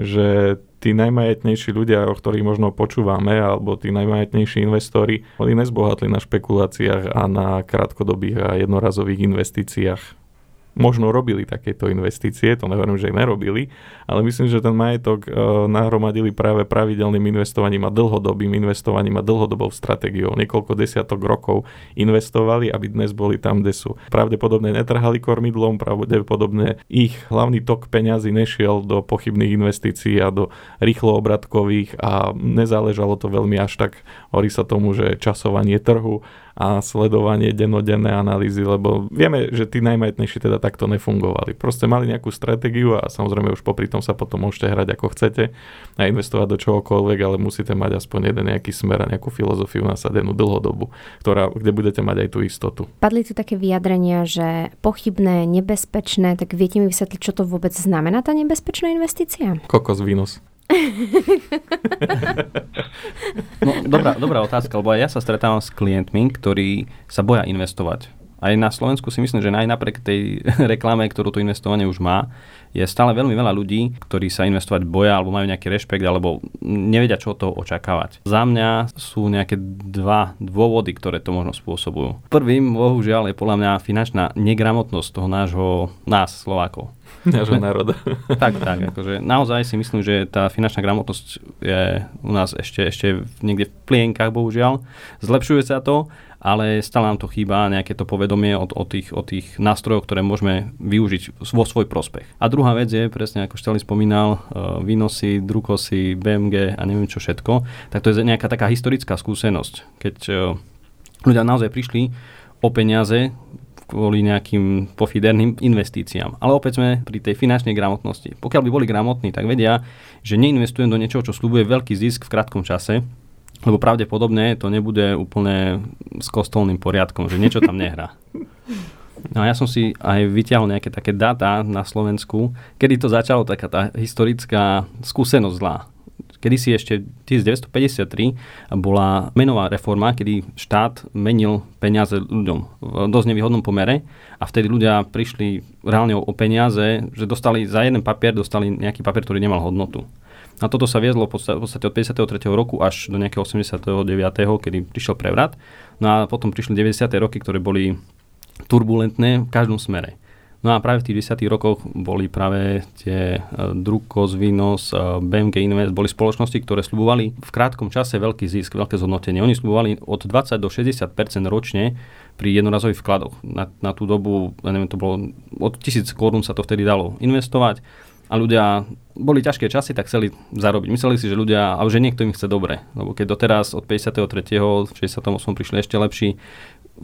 Speaker 7: že tí najmajetnejší ľudia, o ktorých možno počúvame, alebo tí najmajetnejší investori, oni nezbohatli na špekuláciách a na krátkodobých a jednorazových investíciách možno robili takéto investície, to neverím, že ich nerobili, ale myslím, že ten majetok e, nahromadili práve pravidelným investovaním a dlhodobým investovaním a dlhodobou stratégiou. Niekoľko desiatok rokov investovali, aby dnes boli tam, kde sú. Pravdepodobne netrhali kormidlom, pravdepodobne ich hlavný tok peňazí nešiel do pochybných investícií a do rýchlo obratkových a nezáležalo to veľmi až tak, hovorí sa tomu, že časovanie trhu a sledovanie dennodenné analýzy, lebo vieme, že tí najmajetnejší teda takto nefungovali. Proste mali nejakú stratégiu a samozrejme už popri tom sa potom môžete hrať ako chcete a investovať do čohokoľvek, ale musíte mať aspoň jeden nejaký smer a nejakú filozofiu nasadenú dlhodobu, ktorá, kde budete mať aj tú istotu.
Speaker 5: Padli tu také vyjadrenia, že pochybné, nebezpečné, tak viete mi vysvetliť, čo to vôbec znamená tá nebezpečná investícia?
Speaker 7: Kokos výnos.
Speaker 1: No, dobrá, dobrá otázka, lebo aj ja sa stretávam s klientmi, ktorí sa boja investovať. Aj na Slovensku si myslím, že aj napriek tej (laughs) reklame, ktorú to investovanie už má, je stále veľmi veľa ľudí, ktorí sa investovať boja alebo majú nejaký rešpekt alebo nevedia, čo od toho očakávať. Za mňa sú nejaké dva dôvody, ktoré to možno spôsobujú. Prvým, bohužiaľ, je podľa mňa finančná negramotnosť toho nášho, nás, Slovákov.
Speaker 7: Nášho (laughs) národa.
Speaker 1: tak, tak. Akože naozaj si myslím, že tá finančná gramotnosť je u nás ešte, ešte niekde v plienkach, bohužiaľ. Zlepšuje sa to, ale stále nám to chýba nejaké to povedomie o, o, tých, o tých nástrojoch, ktoré môžeme využiť vo svoj prospech. A druhá vec je, presne ako Šteli spomínal, uh, výnosy, drukosy, BMG a neviem čo všetko, tak to je nejaká taká historická skúsenosť. Keď uh, ľudia naozaj prišli o peniaze kvôli nejakým pofiderným investíciám. Ale opäť sme pri tej finančnej gramotnosti. Pokiaľ by boli gramotní, tak vedia, že neinvestujem do niečoho, čo slúbuje veľký zisk v krátkom čase, lebo pravdepodobne to nebude úplne s kostolným poriadkom, že niečo tam nehrá. No a ja som si aj vyťahol nejaké také dáta na Slovensku, kedy to začalo taká tá historická skúsenosť zlá. Kedy si ešte 1953 bola menová reforma, kedy štát menil peniaze ľuďom v dosť nevýhodnom pomere a vtedy ľudia prišli reálne o peniaze, že dostali za jeden papier, dostali nejaký papier, ktorý nemal hodnotu. A toto sa viezlo v podstate od 53. roku až do nejakého 89., kedy prišiel prevrat. No a potom prišli 90. roky, ktoré boli turbulentné v každom smere. No a práve v tých 10 rokoch boli práve tie uh, Drukos, Vinos, uh, BMG Invest, boli spoločnosti, ktoré slubovali v krátkom čase veľký zisk, veľké zhodnotenie. Oni slubovali od 20 do 60 ročne pri jednorazových vkladoch. Na, na tú dobu, ja neviem, to bolo od 1000 korún sa to vtedy dalo investovať a ľudia, boli ťažké časy, tak chceli zarobiť. Mysleli si, že ľudia, alebo že niekto im chce dobre. Lebo keď doteraz od 53. 68. prišli ešte lepší,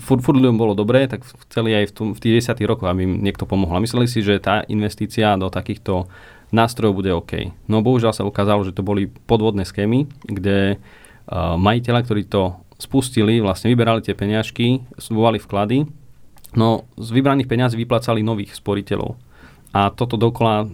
Speaker 1: furt, furt ľuďom bolo dobré, tak chceli aj v, tom, v tých 10 rokoch, aby im niekto pomohol. A mysleli si, že tá investícia do takýchto nástrojov bude OK. No bohužiaľ sa ukázalo, že to boli podvodné schémy, kde uh, majiteľa, ktorí to spustili, vlastne vyberali tie peňažky, slúbovali vklady, no z vybraných peňazí vyplácali nových sporiteľov. A toto dokola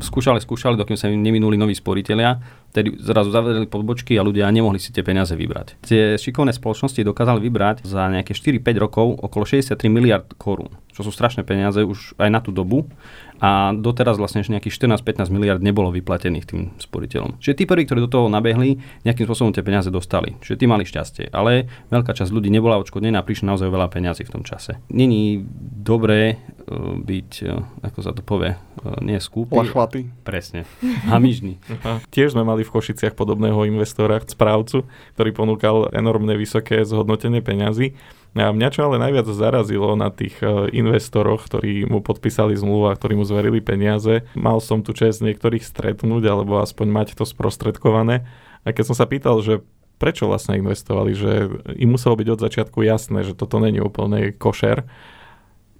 Speaker 1: skúšali, skúšali, dokým sa im neminuli noví sporiteľia, tedy zrazu zavedeli podbočky a ľudia nemohli si tie peniaze vybrať. Tie šikovné spoločnosti dokázali vybrať za nejaké 4-5 rokov okolo 63 miliard korún, čo sú strašné peniaze už aj na tú dobu a doteraz vlastne ešte nejakých 14-15 miliard nebolo vyplatených tým sporiteľom. Čiže tí prví, ktorí do toho nabehli, nejakým spôsobom tie peniaze dostali. Čiže tí mali šťastie. Ale veľká časť ľudí nebola odškodnená a prišlo naozaj veľa peniazy v tom čase. Není dobré uh, byť, uh, ako sa to povie, uh, nie skúpy.
Speaker 3: Lachvatý.
Speaker 1: Presne. (laughs) Hamižný.
Speaker 7: Tiež sme mali v Košiciach podobného investora, správcu, ktorý ponúkal enormne vysoké zhodnotenie peňazí a mňa čo ale najviac zarazilo na tých e, investoroch, ktorí mu podpísali zmluvu a ktorí mu zverili peniaze, mal som tu čest niektorých stretnúť alebo aspoň mať to sprostredkované. A keď som sa pýtal, že prečo vlastne investovali, že im muselo byť od začiatku jasné, že toto není úplne košer,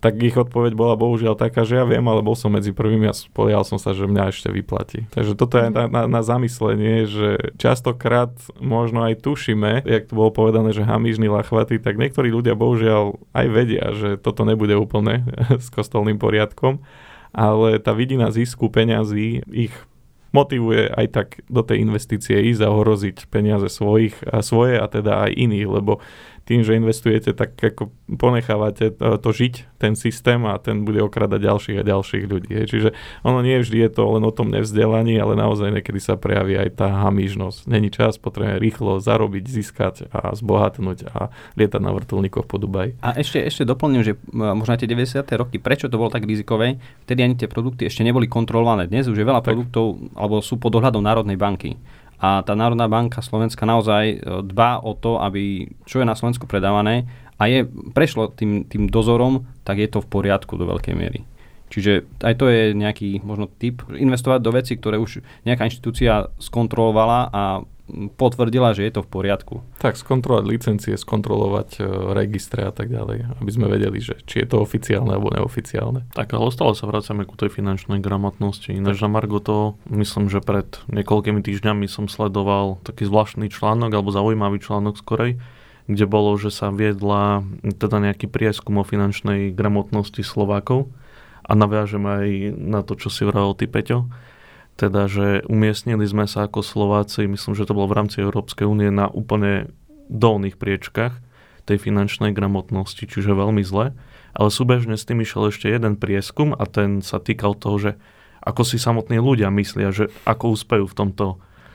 Speaker 7: tak ich odpoveď bola bohužiaľ taká, že ja viem, ale bol som medzi prvými a spolial som sa, že mňa ešte vyplatí. Takže toto je na, na, na zamyslenie, že častokrát možno aj tušíme, jak to bolo povedané, že hamižný lachvatý, tak niektorí ľudia bohužiaľ aj vedia, že toto nebude úplne (laughs) s kostolným poriadkom, ale tá vidina zisku peňazí ich motivuje aj tak do tej investície ísť a ohroziť peniaze svojich a svoje a teda aj iných, lebo
Speaker 2: tým, že investujete, tak ako ponechávate to, to žiť, ten systém a ten bude okradať ďalších a ďalších ľudí. Hej. Čiže ono nie vždy je to len o tom nevzdelaní, ale naozaj niekedy sa prejaví aj tá hamižnosť. Není čas, potrebujeme rýchlo zarobiť, získať a zbohatnúť a lietať na vrtulníkoch po Dubaji.
Speaker 1: A ešte, ešte doplním, že možno aj tie 90. roky, prečo to bolo tak rizikové, vtedy ani tie produkty ešte neboli kontrolované. Dnes už je veľa tak. produktov, alebo sú pod dohľadom Národnej banky. A tá Národná banka Slovenska naozaj e, dbá o to, aby čo je na Slovensku predávané a je, prešlo tým, tým dozorom, tak je to v poriadku do veľkej miery. Čiže aj to je nejaký možno typ, investovať do veci, ktoré už nejaká inštitúcia skontrolovala a potvrdila, že je to v poriadku.
Speaker 2: Tak, skontrolovať licencie, skontrolovať e, registre a tak ďalej, aby sme vedeli, že či je to oficiálne alebo neoficiálne. Tak ale stále sa vracame ku tej finančnej gramotnosti. Ináč na Margo to, myslím, že pred niekoľkými týždňami som sledoval taký zvláštny článok, alebo zaujímavý článok skorej, kde bolo, že sa viedla teda nejaký prieskum o finančnej gramotnosti Slovákov a naviažem aj na to, čo si vravel ty, Peťo teda, že umiestnili sme sa ako Slováci, myslím, že to bolo v rámci Európskej únie, na úplne dolných priečkach tej finančnej gramotnosti, čiže veľmi zle. Ale súbežne s tým išiel ešte jeden prieskum a ten sa týkal toho, že ako si samotní ľudia myslia, že ako úspejú v tomto,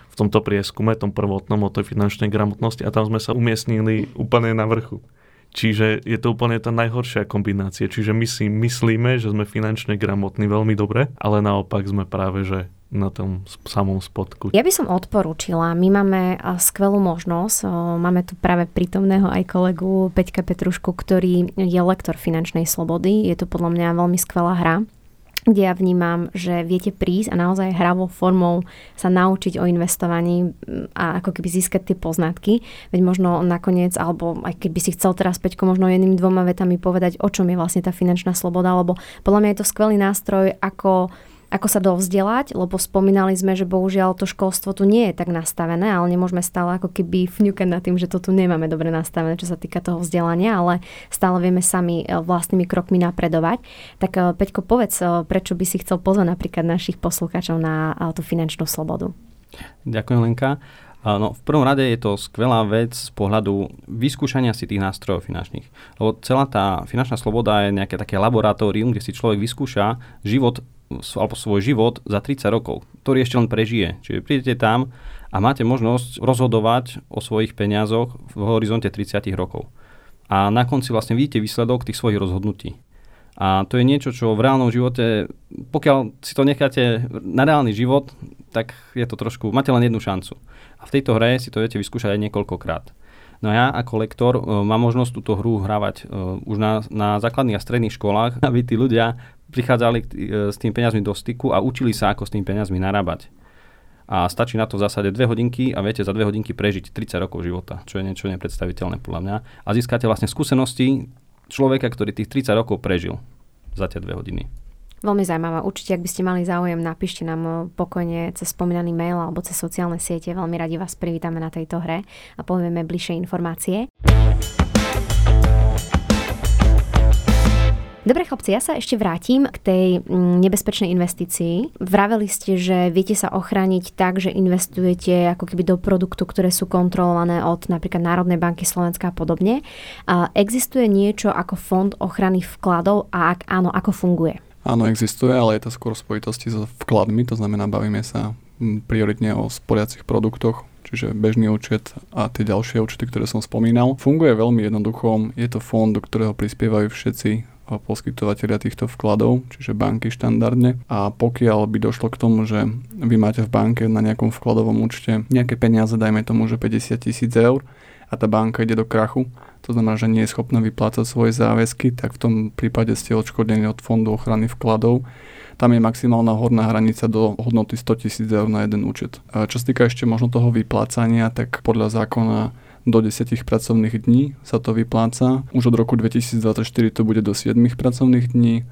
Speaker 2: v tomto prieskume, tom prvotnom o tej finančnej gramotnosti a tam sme sa umiestnili úplne na vrchu. Čiže je to úplne tá najhoršia kombinácia. Čiže my si myslíme, že sme finančne gramotní veľmi dobre, ale naopak sme práve, že na tom samom spodku.
Speaker 5: Ja by som odporúčila, my máme skvelú možnosť, máme tu práve prítomného aj kolegu Peťka Petrušku, ktorý je lektor finančnej slobody, je to podľa mňa veľmi skvelá hra kde ja vnímam, že viete prísť a naozaj hravou formou sa naučiť o investovaní a ako keby získať tie poznatky. Veď možno nakoniec, alebo aj keby si chcel teraz Peťko možno jedným dvoma vetami povedať, o čom je vlastne tá finančná sloboda, lebo podľa mňa je to skvelý nástroj, ako ako sa dovzdelať, lebo spomínali sme, že bohužiaľ to školstvo tu nie je tak nastavené, ale nemôžeme stále ako keby fňukať nad tým, že to tu nemáme dobre nastavené, čo sa týka toho vzdelania, ale stále vieme sami e, vlastnými krokmi napredovať. Tak e, Peťko, povedz, e, prečo by si chcel pozvať napríklad našich poslucháčov na tú finančnú slobodu.
Speaker 1: Ďakujem, Lenka. No, v prvom rade je to skvelá vec z pohľadu vyskúšania si tých nástrojov finančných. Lebo celá tá finančná sloboda je nejaké také laboratórium, kde si človek vyskúša život alebo svoj život za 30 rokov, ktorý ešte len prežije. Čiže prídete tam a máte možnosť rozhodovať o svojich peniazoch v horizonte 30 rokov. A na konci vlastne vidíte výsledok tých svojich rozhodnutí. A to je niečo, čo v reálnom živote, pokiaľ si to necháte na reálny život, tak je to trošku, máte len jednu šancu. A v tejto hre si to viete vyskúšať aj niekoľkokrát. No ja ako lektor e, mám možnosť túto hru hrávať e, už na, na základných a stredných školách, (laughs) aby tí ľudia prichádzali e, s tým peniazmi do styku a učili sa, ako s tým peniazmi narábať. A stačí na to v zásade dve hodinky a viete za dve hodinky prežiť 30 rokov života, čo je niečo nepredstaviteľné podľa mňa. A získate vlastne skúsenosti človeka, ktorý tých 30 rokov prežil za tie dve hodiny.
Speaker 5: Veľmi zaujímavá. Určite, ak by ste mali záujem, napíšte nám eh, pokojne cez spomínaný mail alebo cez sociálne siete. Veľmi radi vás privítame na tejto hre a povieme bližšie informácie. Dobre chlapci, ja sa ešte vrátim k tej mm, nebezpečnej investícii. Vraveli ste, že viete sa ochrániť tak, že investujete ako keby do produktu, ktoré sú kontrolované od napríklad Národnej banky Slovenska a podobne. Existuje niečo ako fond ochrany vkladov a ak áno, ako funguje?
Speaker 3: Áno, existuje, ale je to skôr v spojitosti so vkladmi, to znamená, bavíme sa prioritne o sporiacich produktoch, čiže bežný účet a tie ďalšie účty, ktoré som spomínal. Funguje veľmi jednoducho, je to fond, do ktorého prispievajú všetci poskytovateľia týchto vkladov, čiže banky štandardne. A pokiaľ by došlo k tomu, že vy máte v banke na nejakom vkladovom účte nejaké peniaze, dajme tomu, že 50 tisíc eur a tá banka ide do krachu, to znamená, že nie je schopná vyplácať svoje záväzky, tak v tom prípade ste odškodnení od fondu ochrany vkladov. Tam je maximálna horná hranica do hodnoty 100 tisíc eur na jeden účet. A čo sa týka ešte možno toho vyplácania, tak podľa zákona do 10 pracovných dní sa to vypláca. Už od roku 2024 to bude do 7 pracovných dní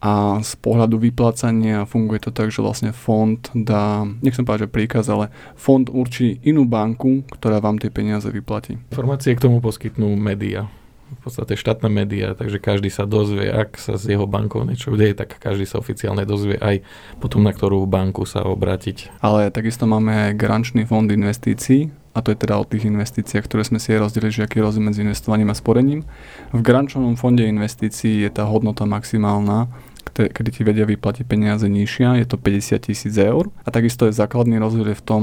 Speaker 3: a z pohľadu vyplácania funguje to tak, že vlastne fond dá, nechcem povedať, že príkaz, ale fond určí inú banku, ktorá vám tie peniaze vyplatí.
Speaker 2: Informácie k tomu poskytnú média.
Speaker 7: v podstate štátne médiá, takže každý sa dozvie, ak sa z jeho bankov niečo udeje, tak každý sa oficiálne dozvie aj potom, na ktorú banku sa obrátiť.
Speaker 3: Ale takisto máme aj garančný fond investícií, a to je teda o tých investíciách, ktoré sme si aj rozdelili, že aký je rozdiel medzi investovaním a sporením. V garančnom fonde investícií je tá hodnota maximálna kedy ti vedia vyplatiť peniaze nižšia, je to 50 tisíc eur. A takisto je základný rozdiel v tom,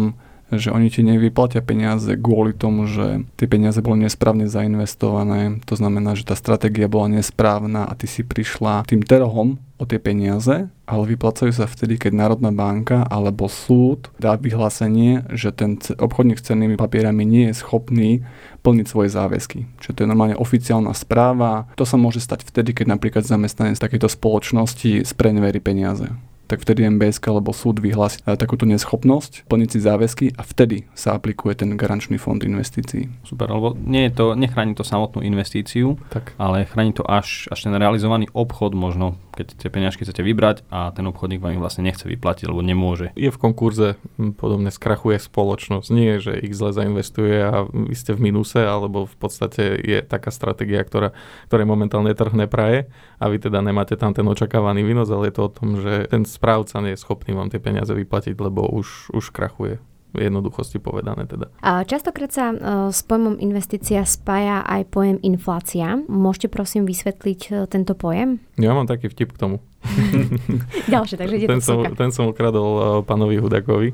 Speaker 3: že oni ti nevyplatia peniaze kvôli tomu, že tie peniaze boli nesprávne zainvestované. To znamená, že tá stratégia bola nesprávna a ty si prišla tým trhom o tie peniaze, ale vyplacajú sa vtedy, keď Národná banka alebo súd dá vyhlásenie, že ten obchodník s cennými papierami nie je schopný plniť svoje záväzky. Čiže to je normálne oficiálna správa. To sa môže stať vtedy, keď napríklad zamestnanec takejto spoločnosti spreneverí peniaze tak vtedy MBS alebo súd vyhlási eh, takúto neschopnosť plniť si záväzky a vtedy sa aplikuje ten garančný fond investícií.
Speaker 1: Super, lebo nie je to, nechráni to samotnú investíciu,
Speaker 7: tak.
Speaker 1: ale chráni to až, až ten realizovaný obchod možno, keď tie peniažky chcete vybrať a ten obchodník vám ich vlastne nechce vyplatiť, lebo nemôže.
Speaker 7: Je v konkurze, podobne skrachuje spoločnosť. Nie, že ich zle zainvestuje a vy ste v minuse, alebo v podstate je taká stratégia, ktorá, ktoré momentálne trh nepraje a vy teda nemáte tam ten očakávaný výnos, ale je to o tom, že ten správca nie je schopný vám tie peniaze vyplatiť, lebo už, už krachuje jednoduchosti povedané teda.
Speaker 5: A častokrát sa uh, s pojmom investícia spája aj pojem inflácia. Môžete prosím vysvetliť uh, tento pojem?
Speaker 7: Ja mám taký vtip k tomu. (laughs)
Speaker 5: Ďalšie, takže
Speaker 7: ten, som, ten som ukradol uh, pánovi Hudakovi,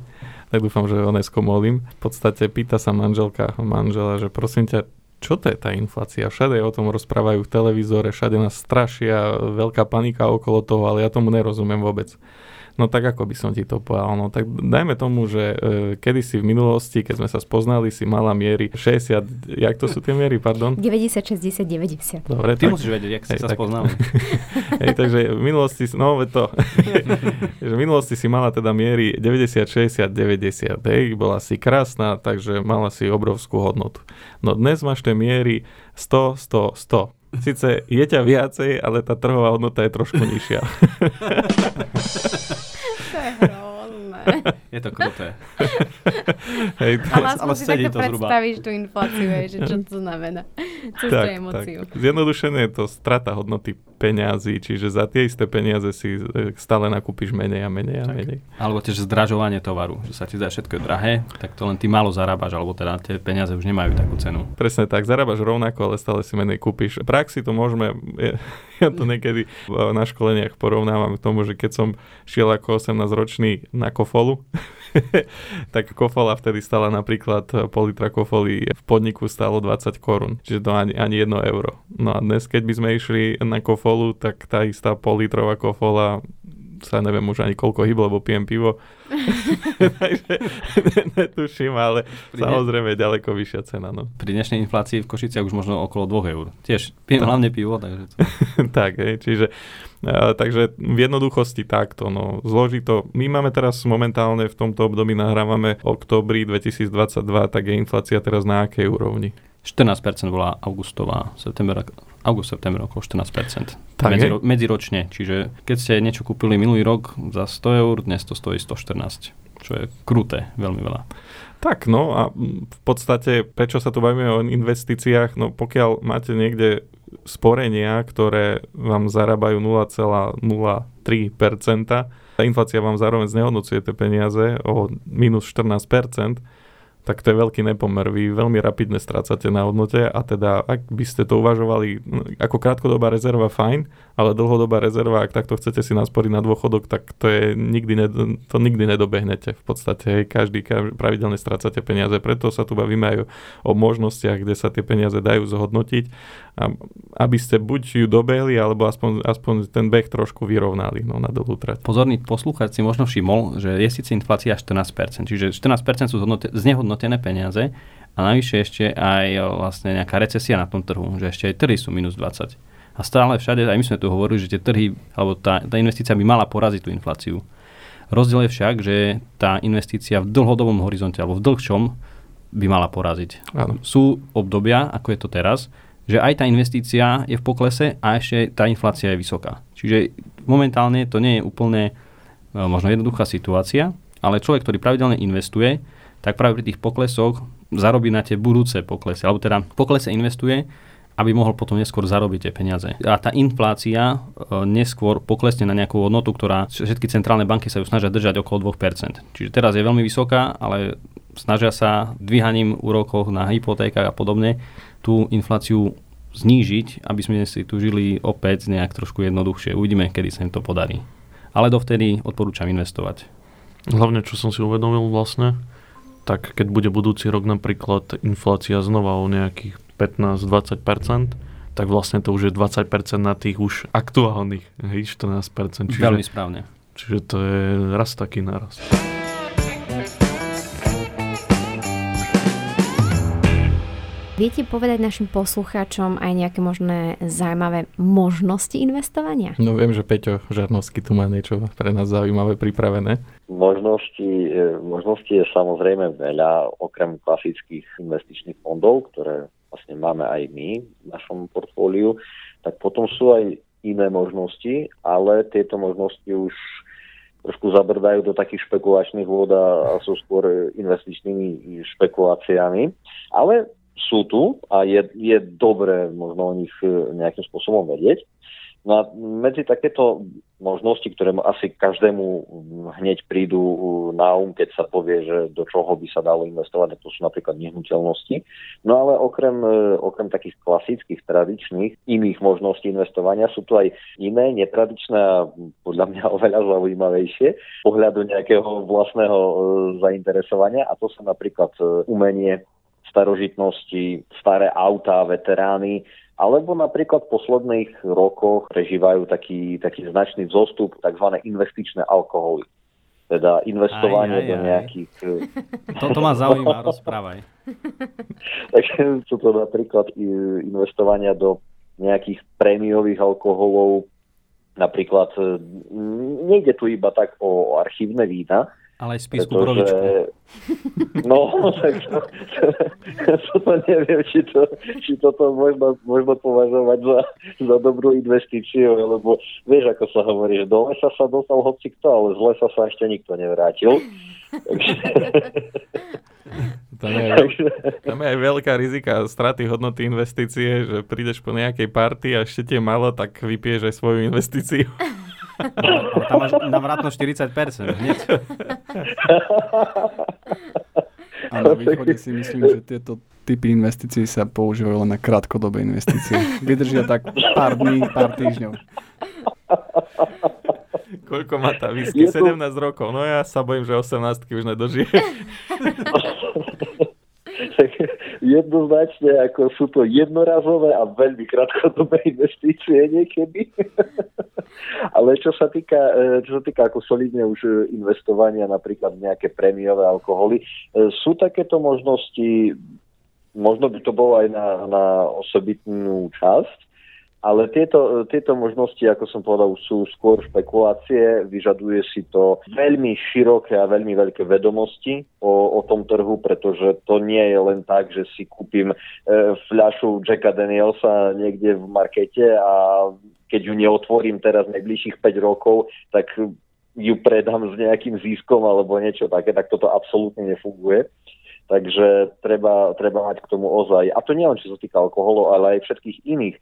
Speaker 7: tak dúfam, že ho neskomolím. V podstate pýta sa manželka manžela, že prosím ťa, čo to je tá inflácia? Všade o tom rozprávajú v televízore, všade nás strašia, veľká panika okolo toho, ale ja tomu nerozumiem vôbec. No tak ako by som ti to povedal? No tak dajme tomu, že e, kedysi v minulosti, keď sme sa spoznali, si mala miery 60, jak to sú tie miery, pardon?
Speaker 5: 90, 60, 90.
Speaker 1: Dobre, Ty tak, musíš vedieť, jak si sa tak, spoznali. (laughs)
Speaker 7: hej, takže v minulosti, no to, (laughs) že v minulosti si mala teda miery 90, 60, 90, hej, bola si krásna, takže mala si obrovskú hodnotu. No dnes máš tie miery 100, 100, 100. Sice je ťa viacej, ale tá trhová hodnota je trošku nižšia. (laughs)
Speaker 5: to je
Speaker 1: to kruté. (laughs)
Speaker 5: Hej, to, ale aspoň si takto predstavíš tú infláciu, že čo to znamená. (laughs) Cez tak, emóciu.
Speaker 7: Tak. Zjednodušené je to strata hodnoty peňazí, čiže za tie isté peniaze si e, stále nakúpiš menej a menej a tak. menej.
Speaker 1: Alebo tiež zdražovanie tovaru, že sa ti zdá všetko je drahé, tak to len ty málo zarábaš, alebo teda tie peniaze už nemajú takú cenu.
Speaker 7: Presne tak, zarábaš rovnako, ale stále si menej kúpiš. V praxi to môžeme, (laughs) ja to niekedy na školeniach porovnávam k tomu, že keď som šiel ako 18-ročný na kofolu, (laughs) tak kofola vtedy stala napríklad pol litra kofoly v podniku stálo 20 korún, čiže to ani, ani 1 euro. No a dnes, keď by sme išli na kofolu tak tá istá politrová kofola sa neviem už ani koľko hýb, lebo pijem pivo. (laughs) Takže (laughs) netuším, ale Pri samozrejme je ďaleko vyššia cena. No.
Speaker 1: Pri dnešnej inflácii v Košiciach už možno okolo 2 eur. Tiež pijem hlavne pivo, takže to...
Speaker 7: tak, hej, čiže takže v jednoduchosti takto. No, zložito. My máme teraz momentálne v tomto období nahrávame oktobri 2022, tak je inflácia teraz na akej úrovni?
Speaker 1: 14% bola augustová, september, august, september okolo 14%. Tak medzi, medziročne, čiže keď ste niečo kúpili minulý rok za 100 eur, dnes to stojí 114, čo je kruté, veľmi veľa.
Speaker 7: Tak, no a v podstate, prečo sa tu bavíme o investíciách, no pokiaľ máte niekde sporenia, ktoré vám zarábajú 0,03%, tá inflácia vám zároveň znehodnocuje tie peniaze o minus 14%, tak to je veľký nepomer. Vy veľmi rapidne strácate na hodnote a teda ak by ste to uvažovali ako krátkodobá rezerva, fajn, ale dlhodobá rezerva, ak takto chcete si nasporiť na dôchodok, tak to, je nikdy ne, to nikdy nedobehnete. V podstate každý, každý pravidelne strácate peniaze, preto sa tu bavíme aj o, možnostiach, kde sa tie peniaze dajú zhodnotiť, a, aby ste buď ju dobehli, alebo aspoň, aspoň ten beh trošku vyrovnali no, na dlhú trať.
Speaker 1: Pozorný poslucháč si možno všimol, že je síce inflácia 14%, čiže 14% sú znehodnotené zhodnotené peniaze a navyše ešte aj vlastne nejaká recesia na tom trhu, že ešte aj trhy sú minus 20. A stále všade, aj my sme tu hovorili, že tie trhy, alebo tá, tá investícia by mala poraziť tú infláciu. Rozdiel je však, že tá investícia v dlhodobom horizonte alebo v dlhšom by mala poraziť. Áno. Sú obdobia, ako je to teraz, že aj tá investícia je v poklese a ešte tá inflácia je vysoká. Čiže momentálne to nie je úplne e, možno jednoduchá situácia, ale človek, ktorý pravidelne investuje, tak práve pri tých poklesoch zarobí na tie budúce poklesy, alebo teda poklese investuje aby mohol potom neskôr zarobiť tie peniaze. A tá inflácia e, neskôr poklesne na nejakú hodnotu, ktorá všetky centrálne banky sa ju snažia držať okolo 2%. Čiže teraz je veľmi vysoká, ale snažia sa dvíhaním úrokov na hypotékach a podobne tú infláciu znížiť, aby sme si tu žili opäť nejak trošku jednoduchšie. Uvidíme, kedy sa im to podarí. Ale dovtedy odporúčam investovať.
Speaker 2: Hlavne, čo som si uvedomil vlastne, tak keď bude budúci rok napríklad inflácia znova o nejakých 15-20%, tak vlastne to už je 20% na tých už aktuálnych, hej, 14%.
Speaker 1: Čiže, Veľmi správne.
Speaker 2: Čiže to je raz taký naraz.
Speaker 5: Viete povedať našim poslucháčom aj nejaké možné zaujímavé možnosti investovania?
Speaker 3: No viem, že Peťo Žarnovský tu má niečo pre nás zaujímavé pripravené.
Speaker 6: Možnosti, e, možnosti je samozrejme veľa, okrem klasických investičných fondov, ktoré vlastne máme aj my v našom portfóliu, tak potom sú aj iné možnosti, ale tieto možnosti už trošku zabrdajú do takých špekulačných vôd a sú skôr investičnými špekuláciami. Ale sú tu a je, je dobré možno o nich e, nejakým spôsobom vedieť. No a medzi takéto možnosti, ktoré asi každému hneď prídu e, na um, keď sa povie, že do čoho by sa dalo investovať, to sú napríklad nehnuteľnosti. No ale okrem, e, okrem takých klasických, tradičných, iných možností investovania sú tu aj iné, netradičné a podľa mňa (laughs) oveľa zaujímavejšie pohľadu nejakého vlastného zainteresovania a to sú napríklad umenie starožitnosti, staré autá, veterány, alebo napríklad v posledných rokoch prežívajú taký, taký značný vzostup tzv. investičné alkoholy. Teda investovanie aj, aj, aj. do nejakých... (laughs)
Speaker 1: Toto ma zaujíma, rozprávaj. (laughs)
Speaker 6: Takže sú to napríklad investovania do nejakých prémiových alkoholov, napríklad nejde tu iba tak o archívne vína,
Speaker 1: ale aj spisku pretože... (laughs)
Speaker 6: No, tak to, (laughs) to, to neviem, či, to, či toto možno, možno považovať za, za dobrú investíciu, lebo vieš, ako sa hovorí, že do lesa sa dostal hoci kto, ale z lesa sa ešte nikto nevrátil. Takže... (laughs)
Speaker 7: Tam je, tam je aj veľká rizika straty hodnoty investície, že prídeš po nejakej party a ešte tie malo, tak vypiješ aj svoju investíciu. (laughs)
Speaker 1: Tam máš navratno 40% hneď. (laughs)
Speaker 3: A na východe si myslím, že tieto typy investícií sa používajú len na krátkodobé investície. Vydržia tak pár dní, pár týždňov.
Speaker 7: Koľko má tá whisky? 17 rokov. No ja sa bojím, že 18 už nedožije. (laughs) (laughs)
Speaker 6: jednoznačne ako sú to jednorazové a veľmi krátkodobé (laughs) investície niekedy. (laughs) Ale čo sa týka, e, čo sa týka ako solidne už investovania napríklad nejaké prémiové alkoholy, e, sú takéto možnosti, možno by to bolo aj na, na osobitnú časť, ale tieto, tieto možnosti, ako som povedal, sú skôr špekulácie, vyžaduje si to veľmi široké a veľmi veľké vedomosti o, o tom trhu, pretože to nie je len tak, že si kúpim e, fľašu Jacka Danielsa niekde v markete a keď ju neotvorím teraz najbližších 5 rokov, tak ju predám s nejakým ziskom alebo niečo také, tak toto absolútne nefunguje. Takže treba, treba mať k tomu ozaj. A to nie len čo sa týka alkoholu, ale aj všetkých iných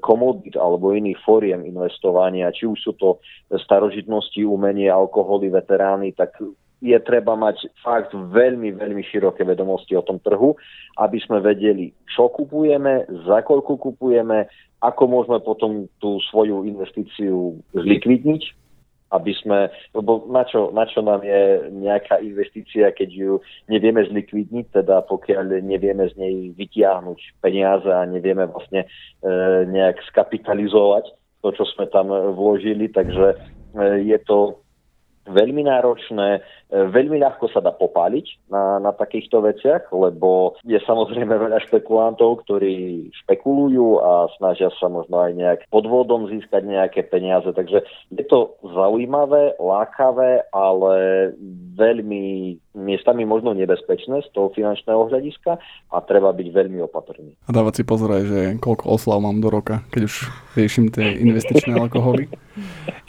Speaker 6: komodít alebo iných fóriem investovania, či už sú to starožitnosti, umenie, alkoholy, veterány, tak je treba mať fakt veľmi, veľmi široké vedomosti o tom trhu, aby sme vedeli, čo kupujeme, za koľko kupujeme, ako môžeme potom tú svoju investíciu zlikvidniť, aby sme, lebo na čo, na čo nám je nejaká investícia, keď ju nevieme zlikvidniť, teda pokiaľ nevieme z nej vytiahnuť peniaze a nevieme vlastne e, nejak skapitalizovať to, čo sme tam vložili, takže e, je to veľmi náročné, veľmi ľahko sa dá popáliť na, na takýchto veciach, lebo je samozrejme veľa špekulantov, ktorí špekulujú a snažia sa možno aj nejak podvodom získať nejaké peniaze. Takže je to zaujímavé, lákavé, ale veľmi miestami možno nebezpečné z toho finančného hľadiska a treba byť veľmi opatrný.
Speaker 3: A dávať si pozor aj, že koľko oslav mám do roka, keď už riešim tie investičné alkoholy. (laughs)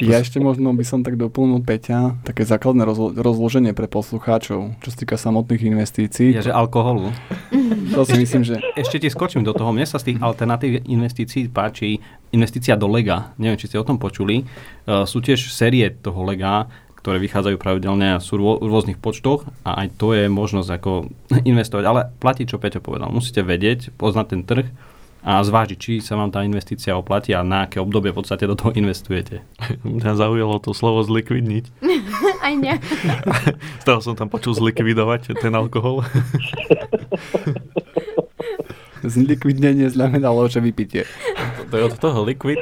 Speaker 3: Ja ešte možno by som tak doplnil Peťa, také základné rozlo- rozloženie pre poslucháčov, čo sa týka samotných investícií.
Speaker 1: Je, že alkoholu. (laughs)
Speaker 3: To si myslím, že...
Speaker 1: Ešte ti skočím do toho. Mne sa z tých alternatív investícií páči investícia do Lega. Neviem, či ste o tom počuli. Uh, sú tiež série toho Lega, ktoré vychádzajú pravidelne a sú v rôznych počtoch a aj to je možnosť ako (laughs) investovať. Ale platí, čo Peťo povedal. Musíte vedieť, poznať ten trh a zvážiť, či sa vám tá investícia oplatí a na aké obdobie v podstate do toho investujete. (laughs)
Speaker 2: Mňa zaujalo to slovo zlikvidniť.
Speaker 5: Aj.
Speaker 2: Z (laughs) toho som tam počul zlikvidovať ten alkohol. (laughs)
Speaker 3: Zlikvidnenie znamenalo, že vypitie.
Speaker 7: To je od toho liquid,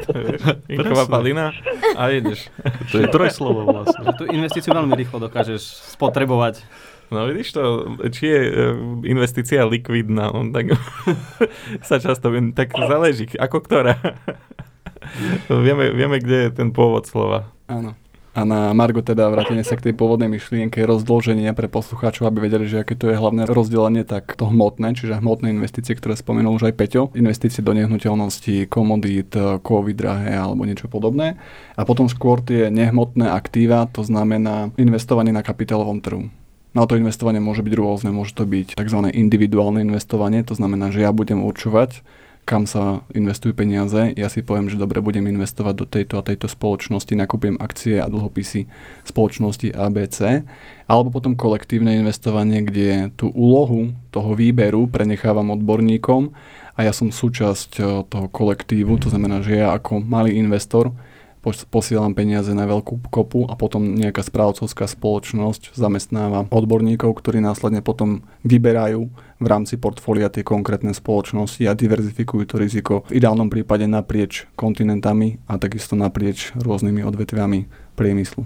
Speaker 7: inková palina a ideš.
Speaker 2: To je trojslovo vlastne.
Speaker 1: Tú investíciu veľmi rýchlo dokážeš spotrebovať.
Speaker 7: No vidíš to, či je e, investícia likvidná, on tak (laughs) sa často, tak záleží, ako ktorá. vieme, vieme, kde je ten pôvod slova.
Speaker 3: Áno. A na Margo teda vrátenie sa k tej pôvodnej myšlienke rozdĺženia pre poslucháčov, aby vedeli, že aké to je hlavné rozdelenie, tak to hmotné, čiže hmotné investície, ktoré spomenul už aj Peťo, investície do nehnuteľnosti, komodít, kovy drahé alebo niečo podobné. A potom skôr tie nehmotné aktíva, to znamená investovanie na kapitálovom trhu. No to investovanie môže byť rôzne, môže to byť tzv. individuálne investovanie, to znamená, že ja budem určovať, kam sa investujú peniaze. Ja si poviem, že dobre, budem investovať do tejto a tejto spoločnosti, nakúpim akcie a dlhopisy spoločnosti ABC. Alebo potom kolektívne investovanie, kde tú úlohu toho výberu prenechávam odborníkom a ja som súčasť eh, toho kolektívu, to znamená, že ja ako malý investor posielam peniaze na veľkú kopu a potom nejaká správcovská spoločnosť zamestnáva odborníkov, ktorí následne potom vyberajú v rámci portfólia tie konkrétne spoločnosti a diverzifikujú to riziko v ideálnom prípade naprieč kontinentami a takisto naprieč rôznymi odvetviami priemyslu.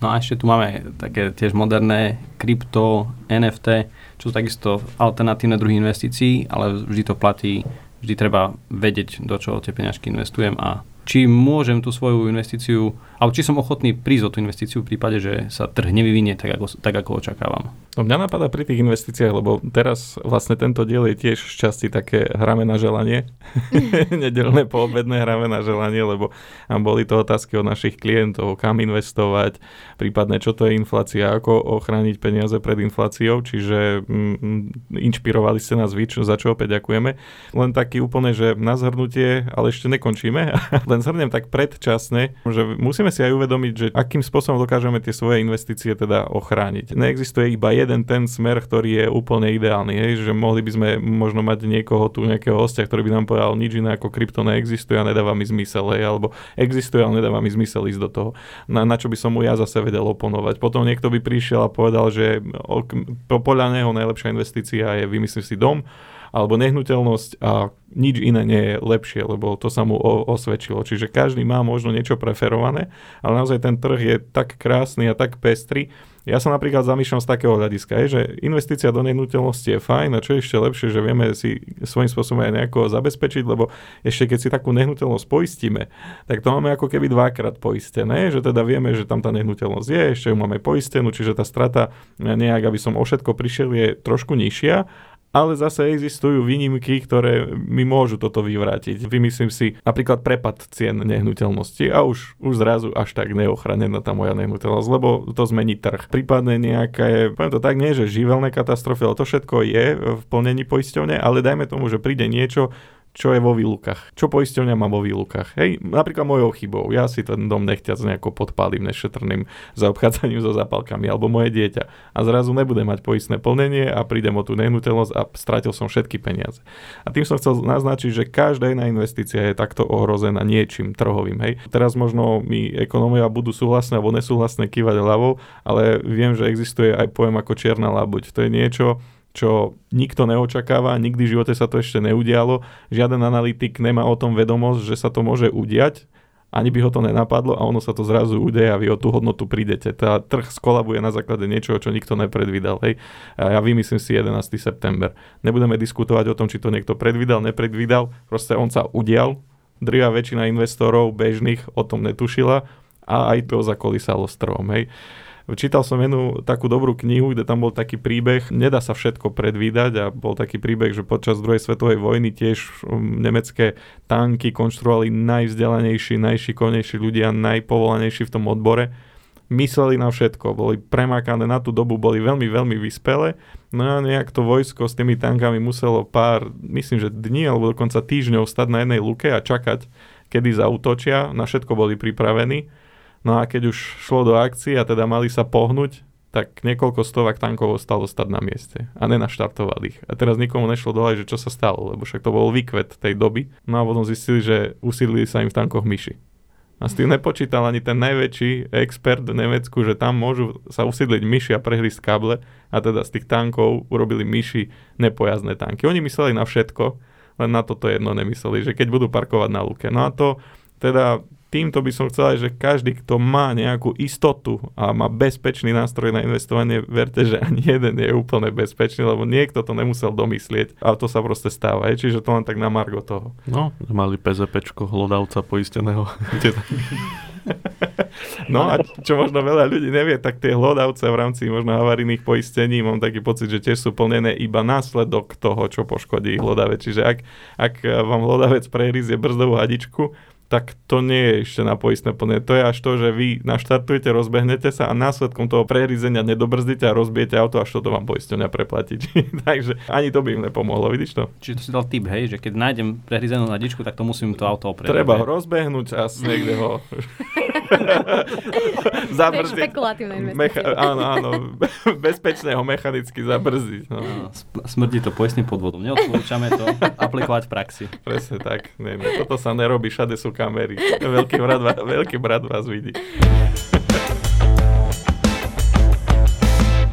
Speaker 1: No a ešte tu máme také tiež moderné krypto, NFT, čo sú takisto alternatívne druhy investícií, ale vždy to platí, vždy treba vedieť, do čoho tie peňažky investujem a či môžem tú svoju investíciu, alebo či som ochotný prísť o tú investíciu v prípade, že sa trh nevyvinie tak, ako, tak, ako očakávam.
Speaker 7: No mňa napadá pri tých investíciách, lebo teraz vlastne tento diel je tiež v časti také hráme na želanie. (laughs) Nedelné poobedné hráme na želanie, lebo boli to otázky od našich klientov, kam investovať, prípadne čo to je inflácia, ako ochrániť peniaze pred infláciou, čiže mm, inšpirovali ste nás vy, za čo opäť ďakujeme. Len taký úplne, že na zhrnutie, ale ešte nekončíme, (laughs) len zhrnem tak predčasne, že musíme si aj uvedomiť, že akým spôsobom dokážeme tie svoje investície teda ochrániť. Neexistuje iba jeden ten smer, ktorý je úplne ideálny. Hej? Že mohli by sme možno mať niekoho tu, nejakého hostia, ktorý by nám povedal, nič iné ako krypto neexistuje a nedáva mi zmysel, hej? alebo existuje, ale nedáva mi zmysel ísť do toho. Na, na čo by som mu ja zase vedel oponovať. Potom niekto by prišiel a povedal, že podľa neho najlepšia investícia je vymyslieť si dom, alebo nehnuteľnosť a nič iné nie je lepšie, lebo to sa mu osvedčilo. Čiže každý má možno niečo preferované, ale naozaj ten trh je tak krásny a tak pestrý. Ja sa napríklad zamýšľam z takého hľadiska, je, že investícia do nehnuteľnosti je fajn a čo je ešte lepšie, že vieme si svojím spôsobom aj nejako zabezpečiť, lebo ešte keď si takú nehnuteľnosť poistíme, tak to máme ako keby dvakrát poistené, že teda vieme, že tam tá nehnuteľnosť je, ešte ju máme poistenú, čiže tá strata nejak, aby som o všetko prišiel, je trošku nižšia ale zase existujú výnimky, ktoré mi môžu toto vyvrátiť. Vymyslím si napríklad prepad cien nehnuteľnosti a už, už zrazu až tak neochranená tá moja nehnuteľnosť, lebo to zmení trh. Prípadne nejaké, poviem to tak, nie že živelné katastrofy, ale to všetko je v plnení poisťovne, ale dajme tomu, že príde niečo, čo je vo výlukách. Čo poisťovňa má vo výlukách. Hej, napríklad mojou chybou. Ja si ten dom nechťac nejako podpálim nešetrným zaobchádzaním so zapalkami, alebo moje dieťa. A zrazu nebudem mať poistné plnenie a prídem o tú nehnuteľnosť a stratil som všetky peniaze. A tým som chcel naznačiť, že každá iná investícia je takto ohrozená niečím trhovým. Hej. Teraz možno mi ekonómia budú súhlasné alebo nesúhlasné kývať hlavou, ale viem, že existuje aj pojem ako čierna labuť. To je niečo, čo nikto neočakáva, nikdy v živote sa to ešte neudialo, žiaden analytik nemá o tom vedomosť, že sa to môže udiať, ani by ho to nenapadlo a ono sa to zrazu udeje a vy o tú hodnotu prídete. Tá trh skolabuje na základe niečoho, čo nikto nepredvídal. Hej. A ja vymyslím si 11. september. Nebudeme diskutovať o tom, či to niekto predvídal, nepredvídal, proste on sa udial. Drvia väčšina investorov bežných o tom netušila a aj to zakolísalo strom. Hej. Čítal som jednu takú dobrú knihu, kde tam bol taký príbeh, nedá sa všetko predvídať a bol taký príbeh, že počas druhej svetovej vojny tiež um, nemecké tanky konštruovali najvzdelanejší, najšikovnejší ľudia, najpovolanejší v tom odbore mysleli na všetko, boli premákané na tú dobu, boli veľmi, veľmi vyspelé. No a nejak to vojsko s tými tankami muselo pár, myslím, že dní alebo dokonca týždňov stať na jednej luke a čakať, kedy zautočia. Na všetko boli pripravení. No a keď už šlo do akcie a teda mali sa pohnúť, tak niekoľko stovák tankov ostalo stať na mieste a nenaštartovali ich. A teraz nikomu nešlo dole, že čo sa stalo, lebo však to bol výkvet tej doby. No a potom zistili, že usídlili sa im v tankoch myši. A s tým nepočítal ani ten najväčší expert v Nemecku, že tam môžu sa usídliť myši a prehrísť káble a teda z tých tankov urobili myši nepojazné tanky. Oni mysleli na všetko, len na toto jedno nemysleli, že keď budú parkovať na luke. No a to teda týmto by som chcel aj, že každý, kto má nejakú istotu a má bezpečný nástroj na investovanie, verte, že ani jeden je úplne bezpečný, lebo niekto to nemusel domyslieť a to sa proste stáva. Je, čiže to len tak na margo toho.
Speaker 2: No, mali PZPčko hlodavca poisteného. (laughs)
Speaker 7: No a čo možno veľa ľudí nevie, tak tie hlodavce v rámci možno havarijných poistení, mám taký pocit, že tiež sú plnené iba následok toho, čo poškodí hlodavec. Čiže ak, ak vám hlodavec prehryzie brzdovú hadičku, tak to nie je ešte na poistné plne. To je až to, že vy naštartujete, rozbehnete sa a následkom toho prerizenia nedobrzdíte a rozbijete auto, až toto vám poisťovňa preplatí. (laughs) Takže ani to by im nepomohlo, vidíš to?
Speaker 1: Čiže to si dal tip, hej, že keď nájdem prehrizenú nadičku, tak to musím to auto oprieť.
Speaker 7: Treba ho rozbehnúť a niekde ho (laughs)
Speaker 5: zabrzdiť.
Speaker 7: Mecha- áno, áno, (laughs) bezpečne ho mechanicky zabrzdiť. No.
Speaker 1: Smrdí to poistným podvodom. Neodporúčame to aplikovať v praxi.
Speaker 7: Presne tak. Nie, nie, toto sa nerobí, všade sú kamery. Veľký brat, veľký brat vás vidí.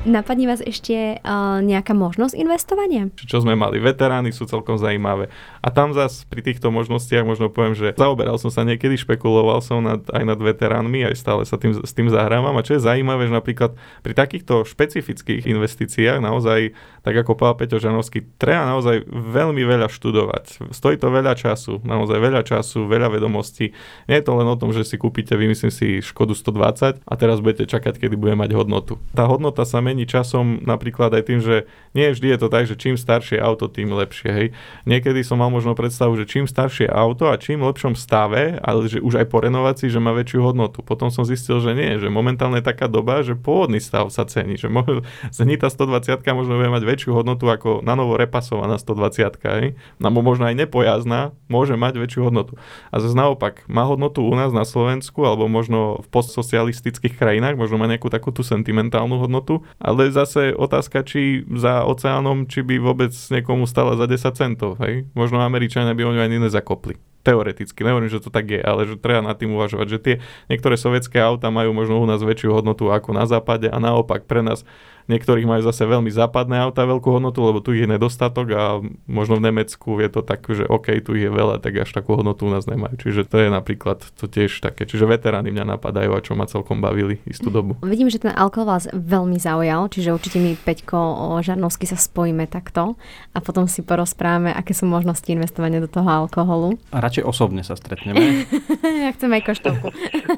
Speaker 5: Napadne vás ešte uh, nejaká možnosť investovania?
Speaker 7: Čo sme mali, veterány sú celkom zaujímavé. A tam zase pri týchto možnostiach možno poviem, že zaoberal som sa niekedy, špekuloval som nad, aj nad veteránmi, aj stále sa tým, s tým zahrávam. A čo je zaujímavé, že napríklad pri takýchto špecifických investíciách naozaj, tak ako povedal Peťo Žanovský, treba naozaj veľmi veľa študovať. Stojí to veľa času, naozaj veľa času, veľa vedomostí. Nie je to len o tom, že si kúpite, vymyslím si, Škodu 120 a teraz budete čakať, kedy bude mať hodnotu. Tá hodnota sa mení časom napríklad aj tým, že nie vždy je to tak, že čím staršie auto, tým lepšie. Hej. Niekedy som mal možno predstavu, že čím staršie auto a čím lepšom stave, ale že už aj po renovácii, že má väčšiu hodnotu. Potom som zistil, že nie, že momentálne je taká doba, že pôvodný stav sa cení, že mo- (laughs) Zenita 120 možno bude mať väčšiu hodnotu ako na novo repasovaná 120 hej. No, možno aj nepojazná môže mať väčšiu hodnotu. A zase naopak, má hodnotu u nás na Slovensku alebo možno v postsocialistických krajinách, možno má nejakú takú tú sentimentálnu hodnotu ale zase otázka, či za oceánom, či by vôbec niekomu stala za 10 centov. Hej? Možno Američania by o ňu ani nezakopli teoreticky, nehovorím, že to tak je, ale že treba nad tým uvažovať, že tie niektoré sovietské auta majú možno u nás väčšiu hodnotu ako na západe a naopak pre nás Niektorých majú zase veľmi západné auta veľkú hodnotu, lebo tu ich je nedostatok a možno v Nemecku je to tak, že OK, tu ich je veľa, tak až takú hodnotu u nás nemajú. Čiže to je napríklad to tiež také. Čiže veterány mňa napadajú a čo ma celkom bavili istú dobu.
Speaker 5: Vidím, že ten alkohol vás veľmi zaujal, čiže určite mi Peťko Žarnovsky sa spojíme takto a potom si porozprávame, aké sú možnosti investovania do toho alkoholu.
Speaker 1: A radšej osobne sa stretneme. (laughs)
Speaker 5: ja chcem aj koštovku.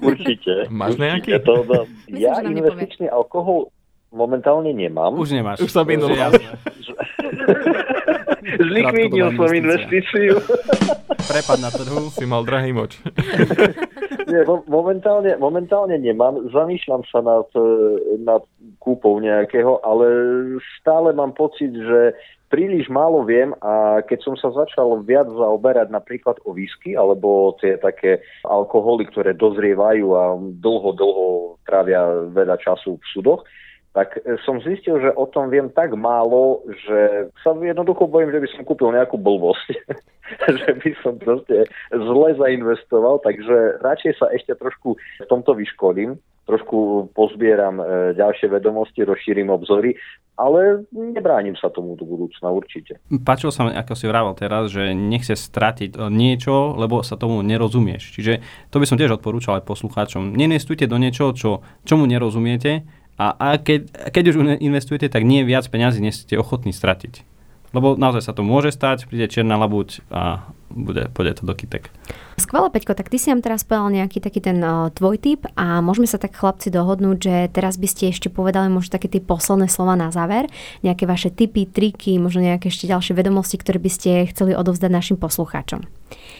Speaker 6: Určite.
Speaker 7: Máš nejaký? (laughs)
Speaker 6: Ja, to, ja investičný alkohol momentálne nemám.
Speaker 1: Už nemáš.
Speaker 7: Už sa minul. (laughs)
Speaker 6: Zlikvidnil som investíciu.
Speaker 1: Prepad na trhu.
Speaker 7: Si mal drahý moč. (laughs)
Speaker 6: Nie, momentálne, momentálne nemám. Zamýšľam sa nad, e, nad kúpou nejakého, ale stále mám pocit, že príliš málo viem a keď som sa začal viac zaoberať napríklad o whisky alebo tie také alkoholy, ktoré dozrievajú a dlho, dlho trávia veľa času v sudoch, tak e, som zistil, že o tom viem tak málo, že sa jednoducho bojím, že by som kúpil nejakú blbosť. (laughs) že by som proste zle zainvestoval, takže radšej sa ešte trošku v tomto vyškolím, trošku pozbieram e, ďalšie vedomosti, rozšírim obzory, ale nebránim sa tomu do budúcna určite.
Speaker 1: Páčilo sa mi, ako si vravel teraz, že nechce stratiť e, niečo, lebo sa tomu nerozumieš. Čiže to by som tiež odporúčal aj poslucháčom. Nenestujte do niečoho, čo, čomu nerozumiete, a, a keď, keď už investujete, tak nie viac peňazí, než ste ochotní stratiť. Lebo naozaj sa to môže stať, príde čierna labuť a bude, pôjde to do kytek.
Speaker 5: Skvelé, Peťko, tak ty si nám teraz povedal nejaký taký ten uh, tvoj typ a môžeme sa tak chlapci dohodnúť, že teraz by ste ešte povedali možno také tie posledné slova na záver, nejaké vaše typy, triky, možno nejaké ešte ďalšie vedomosti, ktoré by ste chceli odovzdať našim poslucháčom.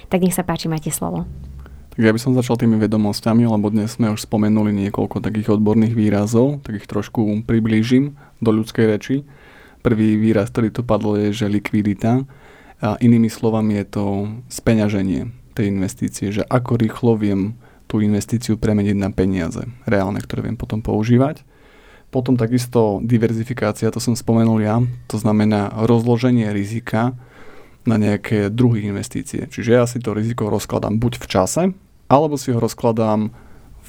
Speaker 5: Tak nech sa páči, máte slovo.
Speaker 3: Ja by som začal tými vedomosťami, lebo dnes sme už spomenuli niekoľko takých odborných výrazov, tak ich trošku priblížim do ľudskej reči. Prvý výraz, ktorý tu padlo, je, že likvidita. A inými slovami je to speňaženie tej investície, že ako rýchlo viem tú investíciu premeniť na peniaze reálne, ktoré viem potom používať. Potom takisto diverzifikácia, to som spomenul ja, to znamená rozloženie rizika na nejaké druhy investície. Čiže ja si to riziko rozkladám buď v čase, alebo si ho rozkladám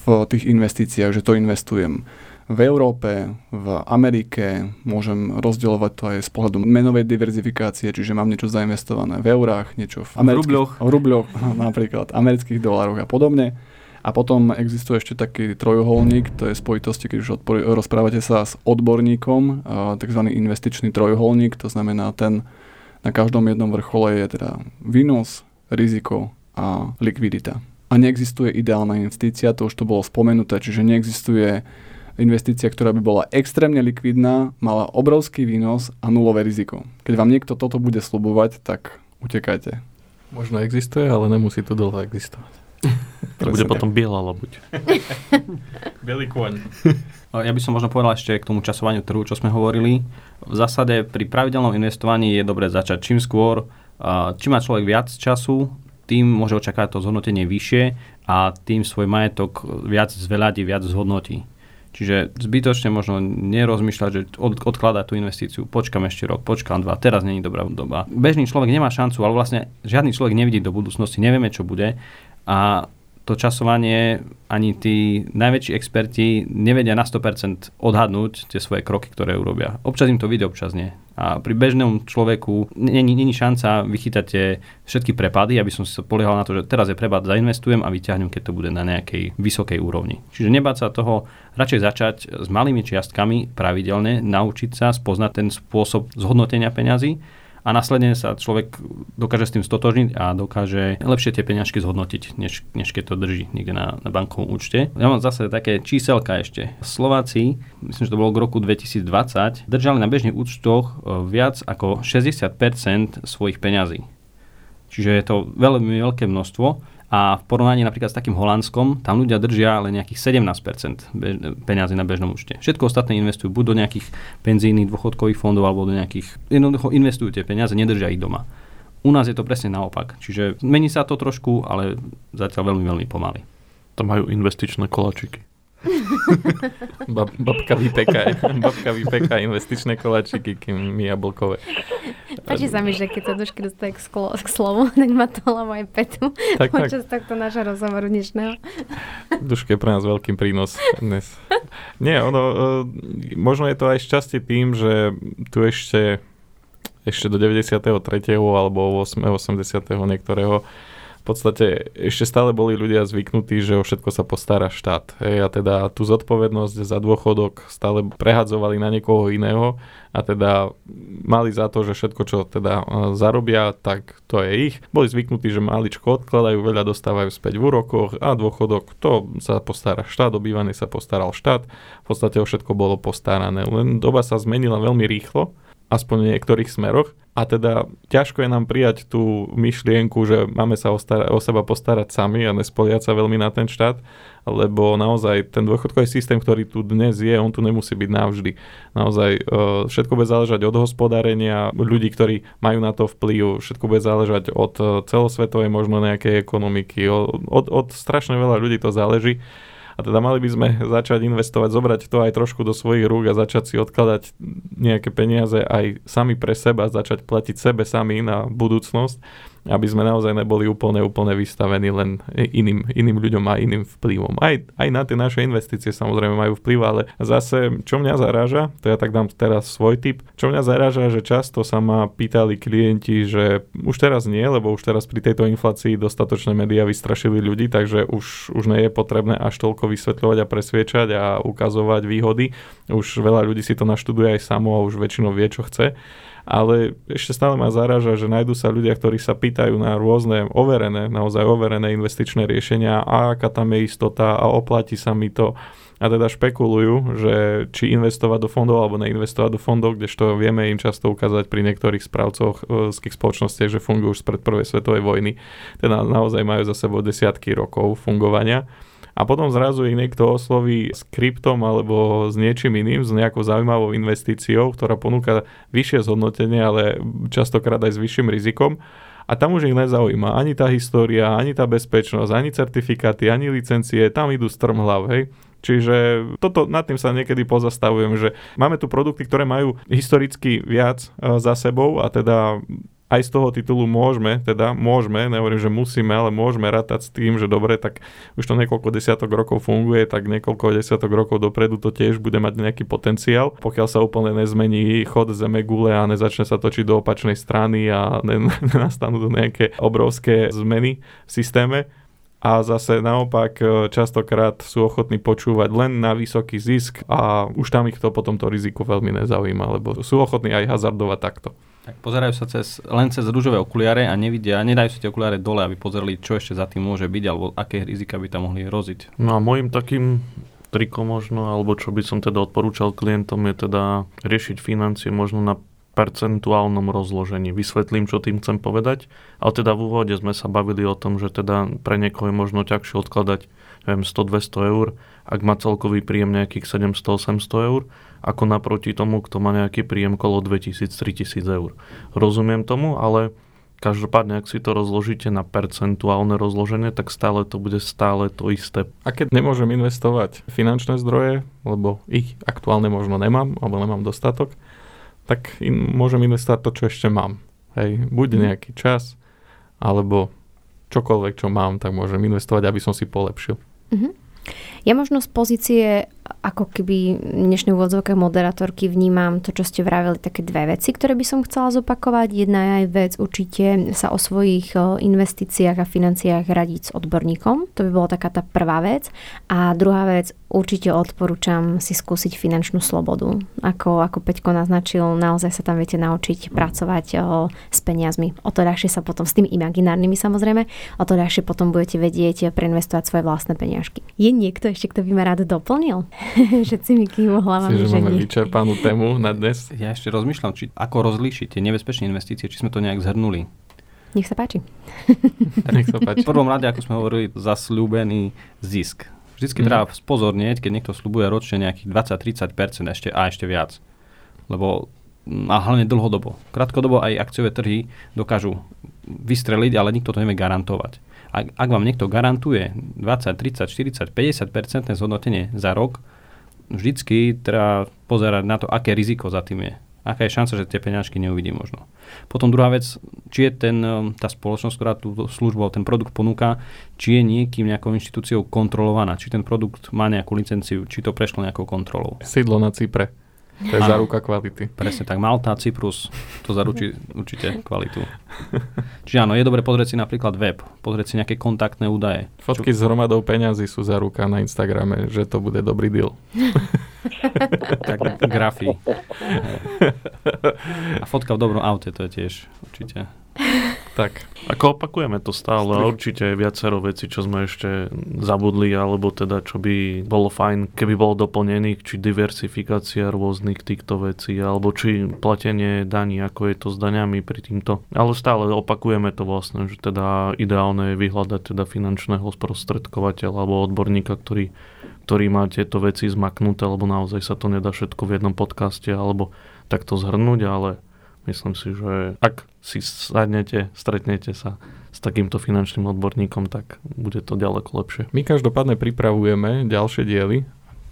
Speaker 3: v tých investíciách, že to investujem v Európe, v Amerike, môžem rozdielovať to aj z pohľadu menovej diverzifikácie, čiže mám niečo zainvestované v eurách, niečo v,
Speaker 1: v rubľoch.
Speaker 3: v rubľoch, (laughs) napríklad amerických dolároch a podobne. A potom existuje ešte taký trojuholník, to je spojitosti, keď už odpor- rozprávate sa s odborníkom, tzv. investičný trojuholník, to znamená ten na každom jednom vrchole je teda výnos, riziko a likvidita. A neexistuje ideálna investícia, to už to bolo spomenuté, čiže neexistuje investícia, ktorá by bola extrémne likvidná, mala obrovský výnos a nulové riziko. Keď vám niekto toto bude slubovať, tak utekajte.
Speaker 7: Možno existuje, ale nemusí to dlho existovať. (laughs)
Speaker 2: To bude potom biela lobuť. (laughs)
Speaker 7: Bielý kôň. (laughs)
Speaker 1: Ja by som možno povedal ešte k tomu časovaniu trhu, čo sme hovorili. V zásade pri pravidelnom investovaní je dobré začať čím skôr. Čím má človek viac času, tým môže očakávať to zhodnotenie vyššie a tým svoj majetok viac zveľadí, viac zhodnotí. Čiže zbytočne možno nerozmýšľať, že od, odkladať tú investíciu, počkam ešte rok, počkam dva, teraz není dobrá doba. Bežný človek nemá šancu, ale vlastne žiadny človek nevidí do budúcnosti, nevieme, čo bude a to časovanie ani tí najväčší experti nevedia na 100% odhadnúť tie svoje kroky, ktoré urobia. Občas im to vyjde, občas nie. A pri bežnom človeku není, není šanca vychytať tie všetky prepady, aby som si poliehal na to, že teraz je prepad, zainvestujem a vyťahnem, keď to bude na nejakej vysokej úrovni. Čiže nebáť sa toho, radšej začať s malými čiastkami pravidelne, naučiť sa spoznať ten spôsob zhodnotenia peňazí a následne sa človek dokáže s tým stotožniť a dokáže lepšie tie peňažky zhodnotiť, než, než keď to drží niekde na, na bankovom účte. Ja mám zase také číselka ešte. Slováci, myslím, že to bolo k roku 2020, držali na bežných účtoch e, viac ako 60% svojich peňazí. Čiže je to veľmi veľké množstvo a v porovnaní napríklad s takým Holandskom, tam ľudia držia len nejakých 17% peniazy na bežnom účte. Všetko ostatné investujú buď do nejakých penzijných dôchodkových fondov alebo do nejakých, jednoducho investujú tie peniaze, nedržia ich doma. U nás je to presne naopak. Čiže mení sa to trošku, ale zatiaľ veľmi, veľmi pomaly.
Speaker 2: To majú investičné kolačiky. (laughs)
Speaker 7: Bab, babka vypeka, babka vypeka investičné koláčiky, kým my jablkové.
Speaker 5: Páči sa mi, že keď sa dušky dostaje k, sklo, k slovu, (laughs) tak má to hlavo aj petu tak, počas tak. tohto nášho rozhovoru dnešného. (laughs)
Speaker 7: Dušky je pre nás veľkým prínos dnes. Nie, ono, e, možno je to aj šťastie tým, že tu ešte ešte do 93. alebo 8. 80. niektorého podstate ešte stále boli ľudia zvyknutí, že o všetko sa postará štát. Hej, a teda tú zodpovednosť za dôchodok stále prehadzovali na niekoho iného a teda mali za to, že všetko, čo teda e, zarobia, tak to je ich. Boli zvyknutí, že maličko odkladajú, veľa dostávajú späť v úrokoch a dôchodok, to sa postará štát, obývaný sa postaral štát, v podstate o všetko bolo postarané. Len doba sa zmenila veľmi rýchlo aspoň v niektorých smeroch. A teda ťažko je nám prijať tú myšlienku, že máme sa o, star- o seba postarať sami a nespoliať sa veľmi na ten štát, lebo naozaj ten dôchodkový systém, ktorý tu dnes je, on tu nemusí byť navždy. Naozaj e, všetko bude záležať od hospodárenia ľudí, ktorí majú na to vplyv, všetko bude záležať od e, celosvetovej možno nejakej ekonomiky, od, od, od strašne veľa ľudí to záleží a teda mali by sme začať investovať, zobrať to aj trošku do svojich rúk a začať si odkladať nejaké peniaze aj sami pre seba, začať platiť sebe sami na budúcnosť aby sme naozaj neboli úplne, úplne vystavení len iným, iným ľuďom a iným vplyvom. Aj, aj na tie naše investície samozrejme majú vplyv, ale zase, čo mňa zaráža, to ja tak dám teraz svoj tip, čo mňa zaráža, že často sa ma pýtali klienti, že už teraz nie, lebo už teraz pri tejto inflácii dostatočné médiá vystrašili ľudí, takže už, už nie je potrebné až toľko vysvetľovať a presviečať a ukazovať výhody. Už veľa ľudí si to naštuduje aj samo a už väčšinou vie, čo chce ale ešte stále ma zaráža, že nájdú sa ľudia, ktorí sa pýtajú na rôzne overené, naozaj overené investičné riešenia a aká tam je istota a oplatí sa mi to a teda špekulujú, že či investovať do fondov alebo neinvestovať do fondov, kdežto vieme im často ukázať pri niektorých správcoch e, spoločnostiach, že fungujú už spred prvej svetovej vojny. Teda naozaj majú za sebou desiatky rokov fungovania a potom zrazu ich niekto osloví s kryptom alebo s niečím iným, s nejakou zaujímavou investíciou, ktorá ponúka vyššie zhodnotenie, ale častokrát aj s vyšším rizikom. A tam už ich nezaujíma ani tá história, ani tá bezpečnosť, ani certifikáty, ani licencie, tam idú strm hlav, hej. Čiže toto, nad tým sa niekedy pozastavujem, že máme tu produkty, ktoré majú historicky viac e, za sebou a teda aj z toho titulu môžeme, teda môžeme, nehovorím, že musíme, ale môžeme rátať s tým, že dobre, tak už to niekoľko desiatok rokov funguje, tak niekoľko desiatok rokov dopredu to tiež bude mať nejaký potenciál. Pokiaľ sa úplne nezmení chod zeme gule a nezačne sa točiť do opačnej strany a (laughs) nenastanú nejaké obrovské zmeny v systéme, a zase naopak e, častokrát sú ochotní počúvať len na vysoký zisk a už tam ich to potom to riziko veľmi nezaujíma, lebo sú ochotní aj hazardovať takto.
Speaker 1: Tak pozerajú sa cez, len cez rúžové okuliare a nevidia, nedajú si tie okuliare dole, aby pozreli, čo ešte za tým môže byť, alebo aké rizika by tam mohli hroziť.
Speaker 2: No a môjim takým trikom možno, alebo čo by som teda odporúčal klientom je teda riešiť financie možno na percentuálnom rozložení. Vysvetlím, čo tým chcem povedať. Ale teda v úvode sme sa bavili o tom, že teda pre niekoho je možno ťažšie odkladať neviem, 100-200 eur, ak má celkový príjem nejakých 700-800 eur, ako naproti tomu, kto má nejaký príjem kolo 2000-3000 eur. Rozumiem tomu, ale Každopádne, ak si to rozložíte na percentuálne rozloženie, tak stále to bude stále to isté.
Speaker 7: A keď nemôžem investovať finančné zdroje, lebo ich aktuálne možno nemám, alebo nemám dostatok, tak in, môžem investovať to, čo ešte mám. Hej, buď mm. nejaký čas, alebo čokoľvek, čo mám, tak môžem investovať, aby som si polepšil.
Speaker 5: Mm-hmm. Ja možno z pozície ako keby dnešnej úvodzovke moderátorky vnímam to, čo ste vravili, také dve veci, ktoré by som chcela zopakovať. Jedna je aj vec určite sa o svojich investíciách a financiách radiť s odborníkom. To by bola taká tá prvá vec. A druhá vec, určite odporúčam si skúsiť finančnú slobodu. Ako, ako Peťko naznačil, naozaj sa tam viete naučiť pracovať o, s peniazmi. O to ľahšie sa potom, s tými imaginárnymi samozrejme, o to ľahšie potom budete vedieť preinvestovať svoje vlastné peniažky. Je niekto ešte, kto by ma rád doplnil? (laughs) že si mi kývu hlavami,
Speaker 7: že,
Speaker 5: že
Speaker 7: máme
Speaker 5: nie.
Speaker 7: vyčerpanú tému na dnes.
Speaker 1: Ja ešte rozmýšľam, či ako rozlíšiť tie nebezpečné investície, či sme to nejak zhrnuli.
Speaker 5: Nech sa páči. (laughs)
Speaker 7: Nech sa páči.
Speaker 1: V prvom rade, ako sme hovorili, zasľúbený zisk Vždycky mm. treba spozornieť, keď niekto slubuje ročne nejakých 20-30% ešte, a ešte viac. Lebo a hlavne dlhodobo. Krátkodobo aj akciové trhy dokážu vystreliť, ale nikto to nevie garantovať. Ak, ak vám niekto garantuje 20, 30, 40, 50% zhodnotenie za rok, vždycky treba pozerať na to, aké riziko za tým je aká je šanca, že tie peňažky neuvidí možno. Potom druhá vec, či je ten, um, tá spoločnosť, ktorá tú službu, ten produkt ponúka, či je niekým nejakou inštitúciou kontrolovaná, či ten produkt má nejakú licenciu, či to prešlo nejakou kontrolou.
Speaker 7: Sídlo na Cypre. To je záruka kvality.
Speaker 1: Presne tak. Malta, Cyprus, to zaručí určite kvalitu. Čiže áno, je dobre pozrieť si napríklad web, pozrieť si nejaké kontaktné údaje.
Speaker 7: Fotky Čo... s hromadou peňazí sú záruka na Instagrame, že to bude dobrý deal. (laughs)
Speaker 1: tak grafy. (laughs) A fotka v dobrom aute, to je tiež určite
Speaker 2: tak. Ako opakujeme to stále, ale určite je viacero vecí, čo sme ešte zabudli, alebo teda čo by bolo fajn, keby bolo doplnených, či diversifikácia rôznych týchto vecí, alebo či platenie daní, ako je to s daňami pri týmto. Ale stále opakujeme to vlastne, že teda ideálne je vyhľadať teda finančného sprostredkovateľa alebo odborníka, ktorý ktorý má tieto veci zmaknuté, lebo naozaj sa to nedá všetko v jednom podcaste alebo takto zhrnúť, ale Myslím si, že ak si sadnete, stretnete sa s takýmto finančným odborníkom, tak bude to ďaleko lepšie.
Speaker 7: My každopádne pripravujeme ďalšie diely,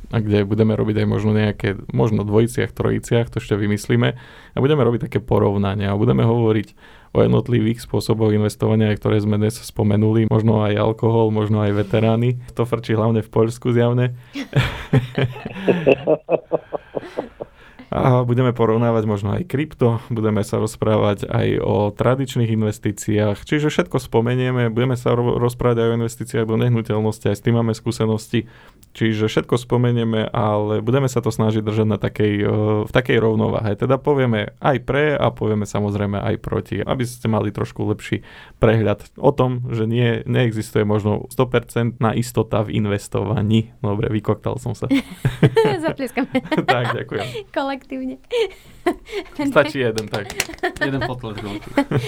Speaker 7: a kde budeme robiť aj možno nejaké, možno dvojiciach, trojiciach, to ešte vymyslíme a budeme robiť také porovnania a budeme hovoriť o jednotlivých spôsoboch investovania, ktoré sme dnes spomenuli, možno aj alkohol, možno aj veterány. To frčí hlavne v Poľsku zjavne. (laughs) A budeme porovnávať možno aj krypto, budeme sa rozprávať aj o tradičných investíciách, čiže všetko spomenieme, budeme sa ro- rozprávať aj o investíciách do nehnuteľnosti, aj s tým máme skúsenosti, čiže všetko spomenieme, ale budeme sa to snažiť držať na takej, e, v takej rovnováhe. Teda povieme aj pre a povieme samozrejme aj proti, aby ste mali trošku lepší prehľad o tom, že nie, neexistuje možno 100% na istota v investovaní. Dobre, vykoktal som sa. (laughs) (laughs)
Speaker 5: Zaplieskame.
Speaker 7: tak, ďakujem.
Speaker 5: Kolektívne. (laughs)
Speaker 7: Stačí jeden, tak.
Speaker 1: Jeden potlesk.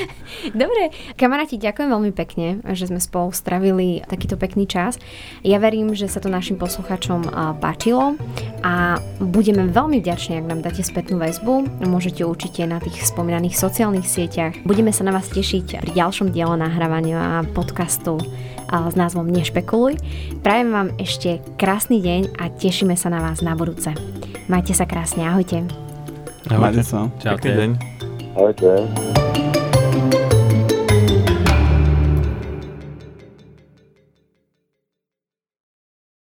Speaker 1: (laughs)
Speaker 5: Dobre, kamaráti, ďakujem veľmi pekne, že sme spolu stravili takýto pekný čas. Ja verím, že sa to našim poslucháčom a, páčilo a budeme veľmi vďační, ak nám dáte spätnú väzbu. Môžete určite na tých spomínaných sociálnych sieťach. Budeme sa na vás tešiť pri ďalšom diele nahrávania podcastu a, s názvom Nešpekuluj. Prajem vám ešte krásny deň a tešíme sa na vás na budúce. Majte sa krásne, ahojte.
Speaker 3: Majte sa.
Speaker 1: Čaute.
Speaker 7: Pekný deň.
Speaker 6: Ahojte.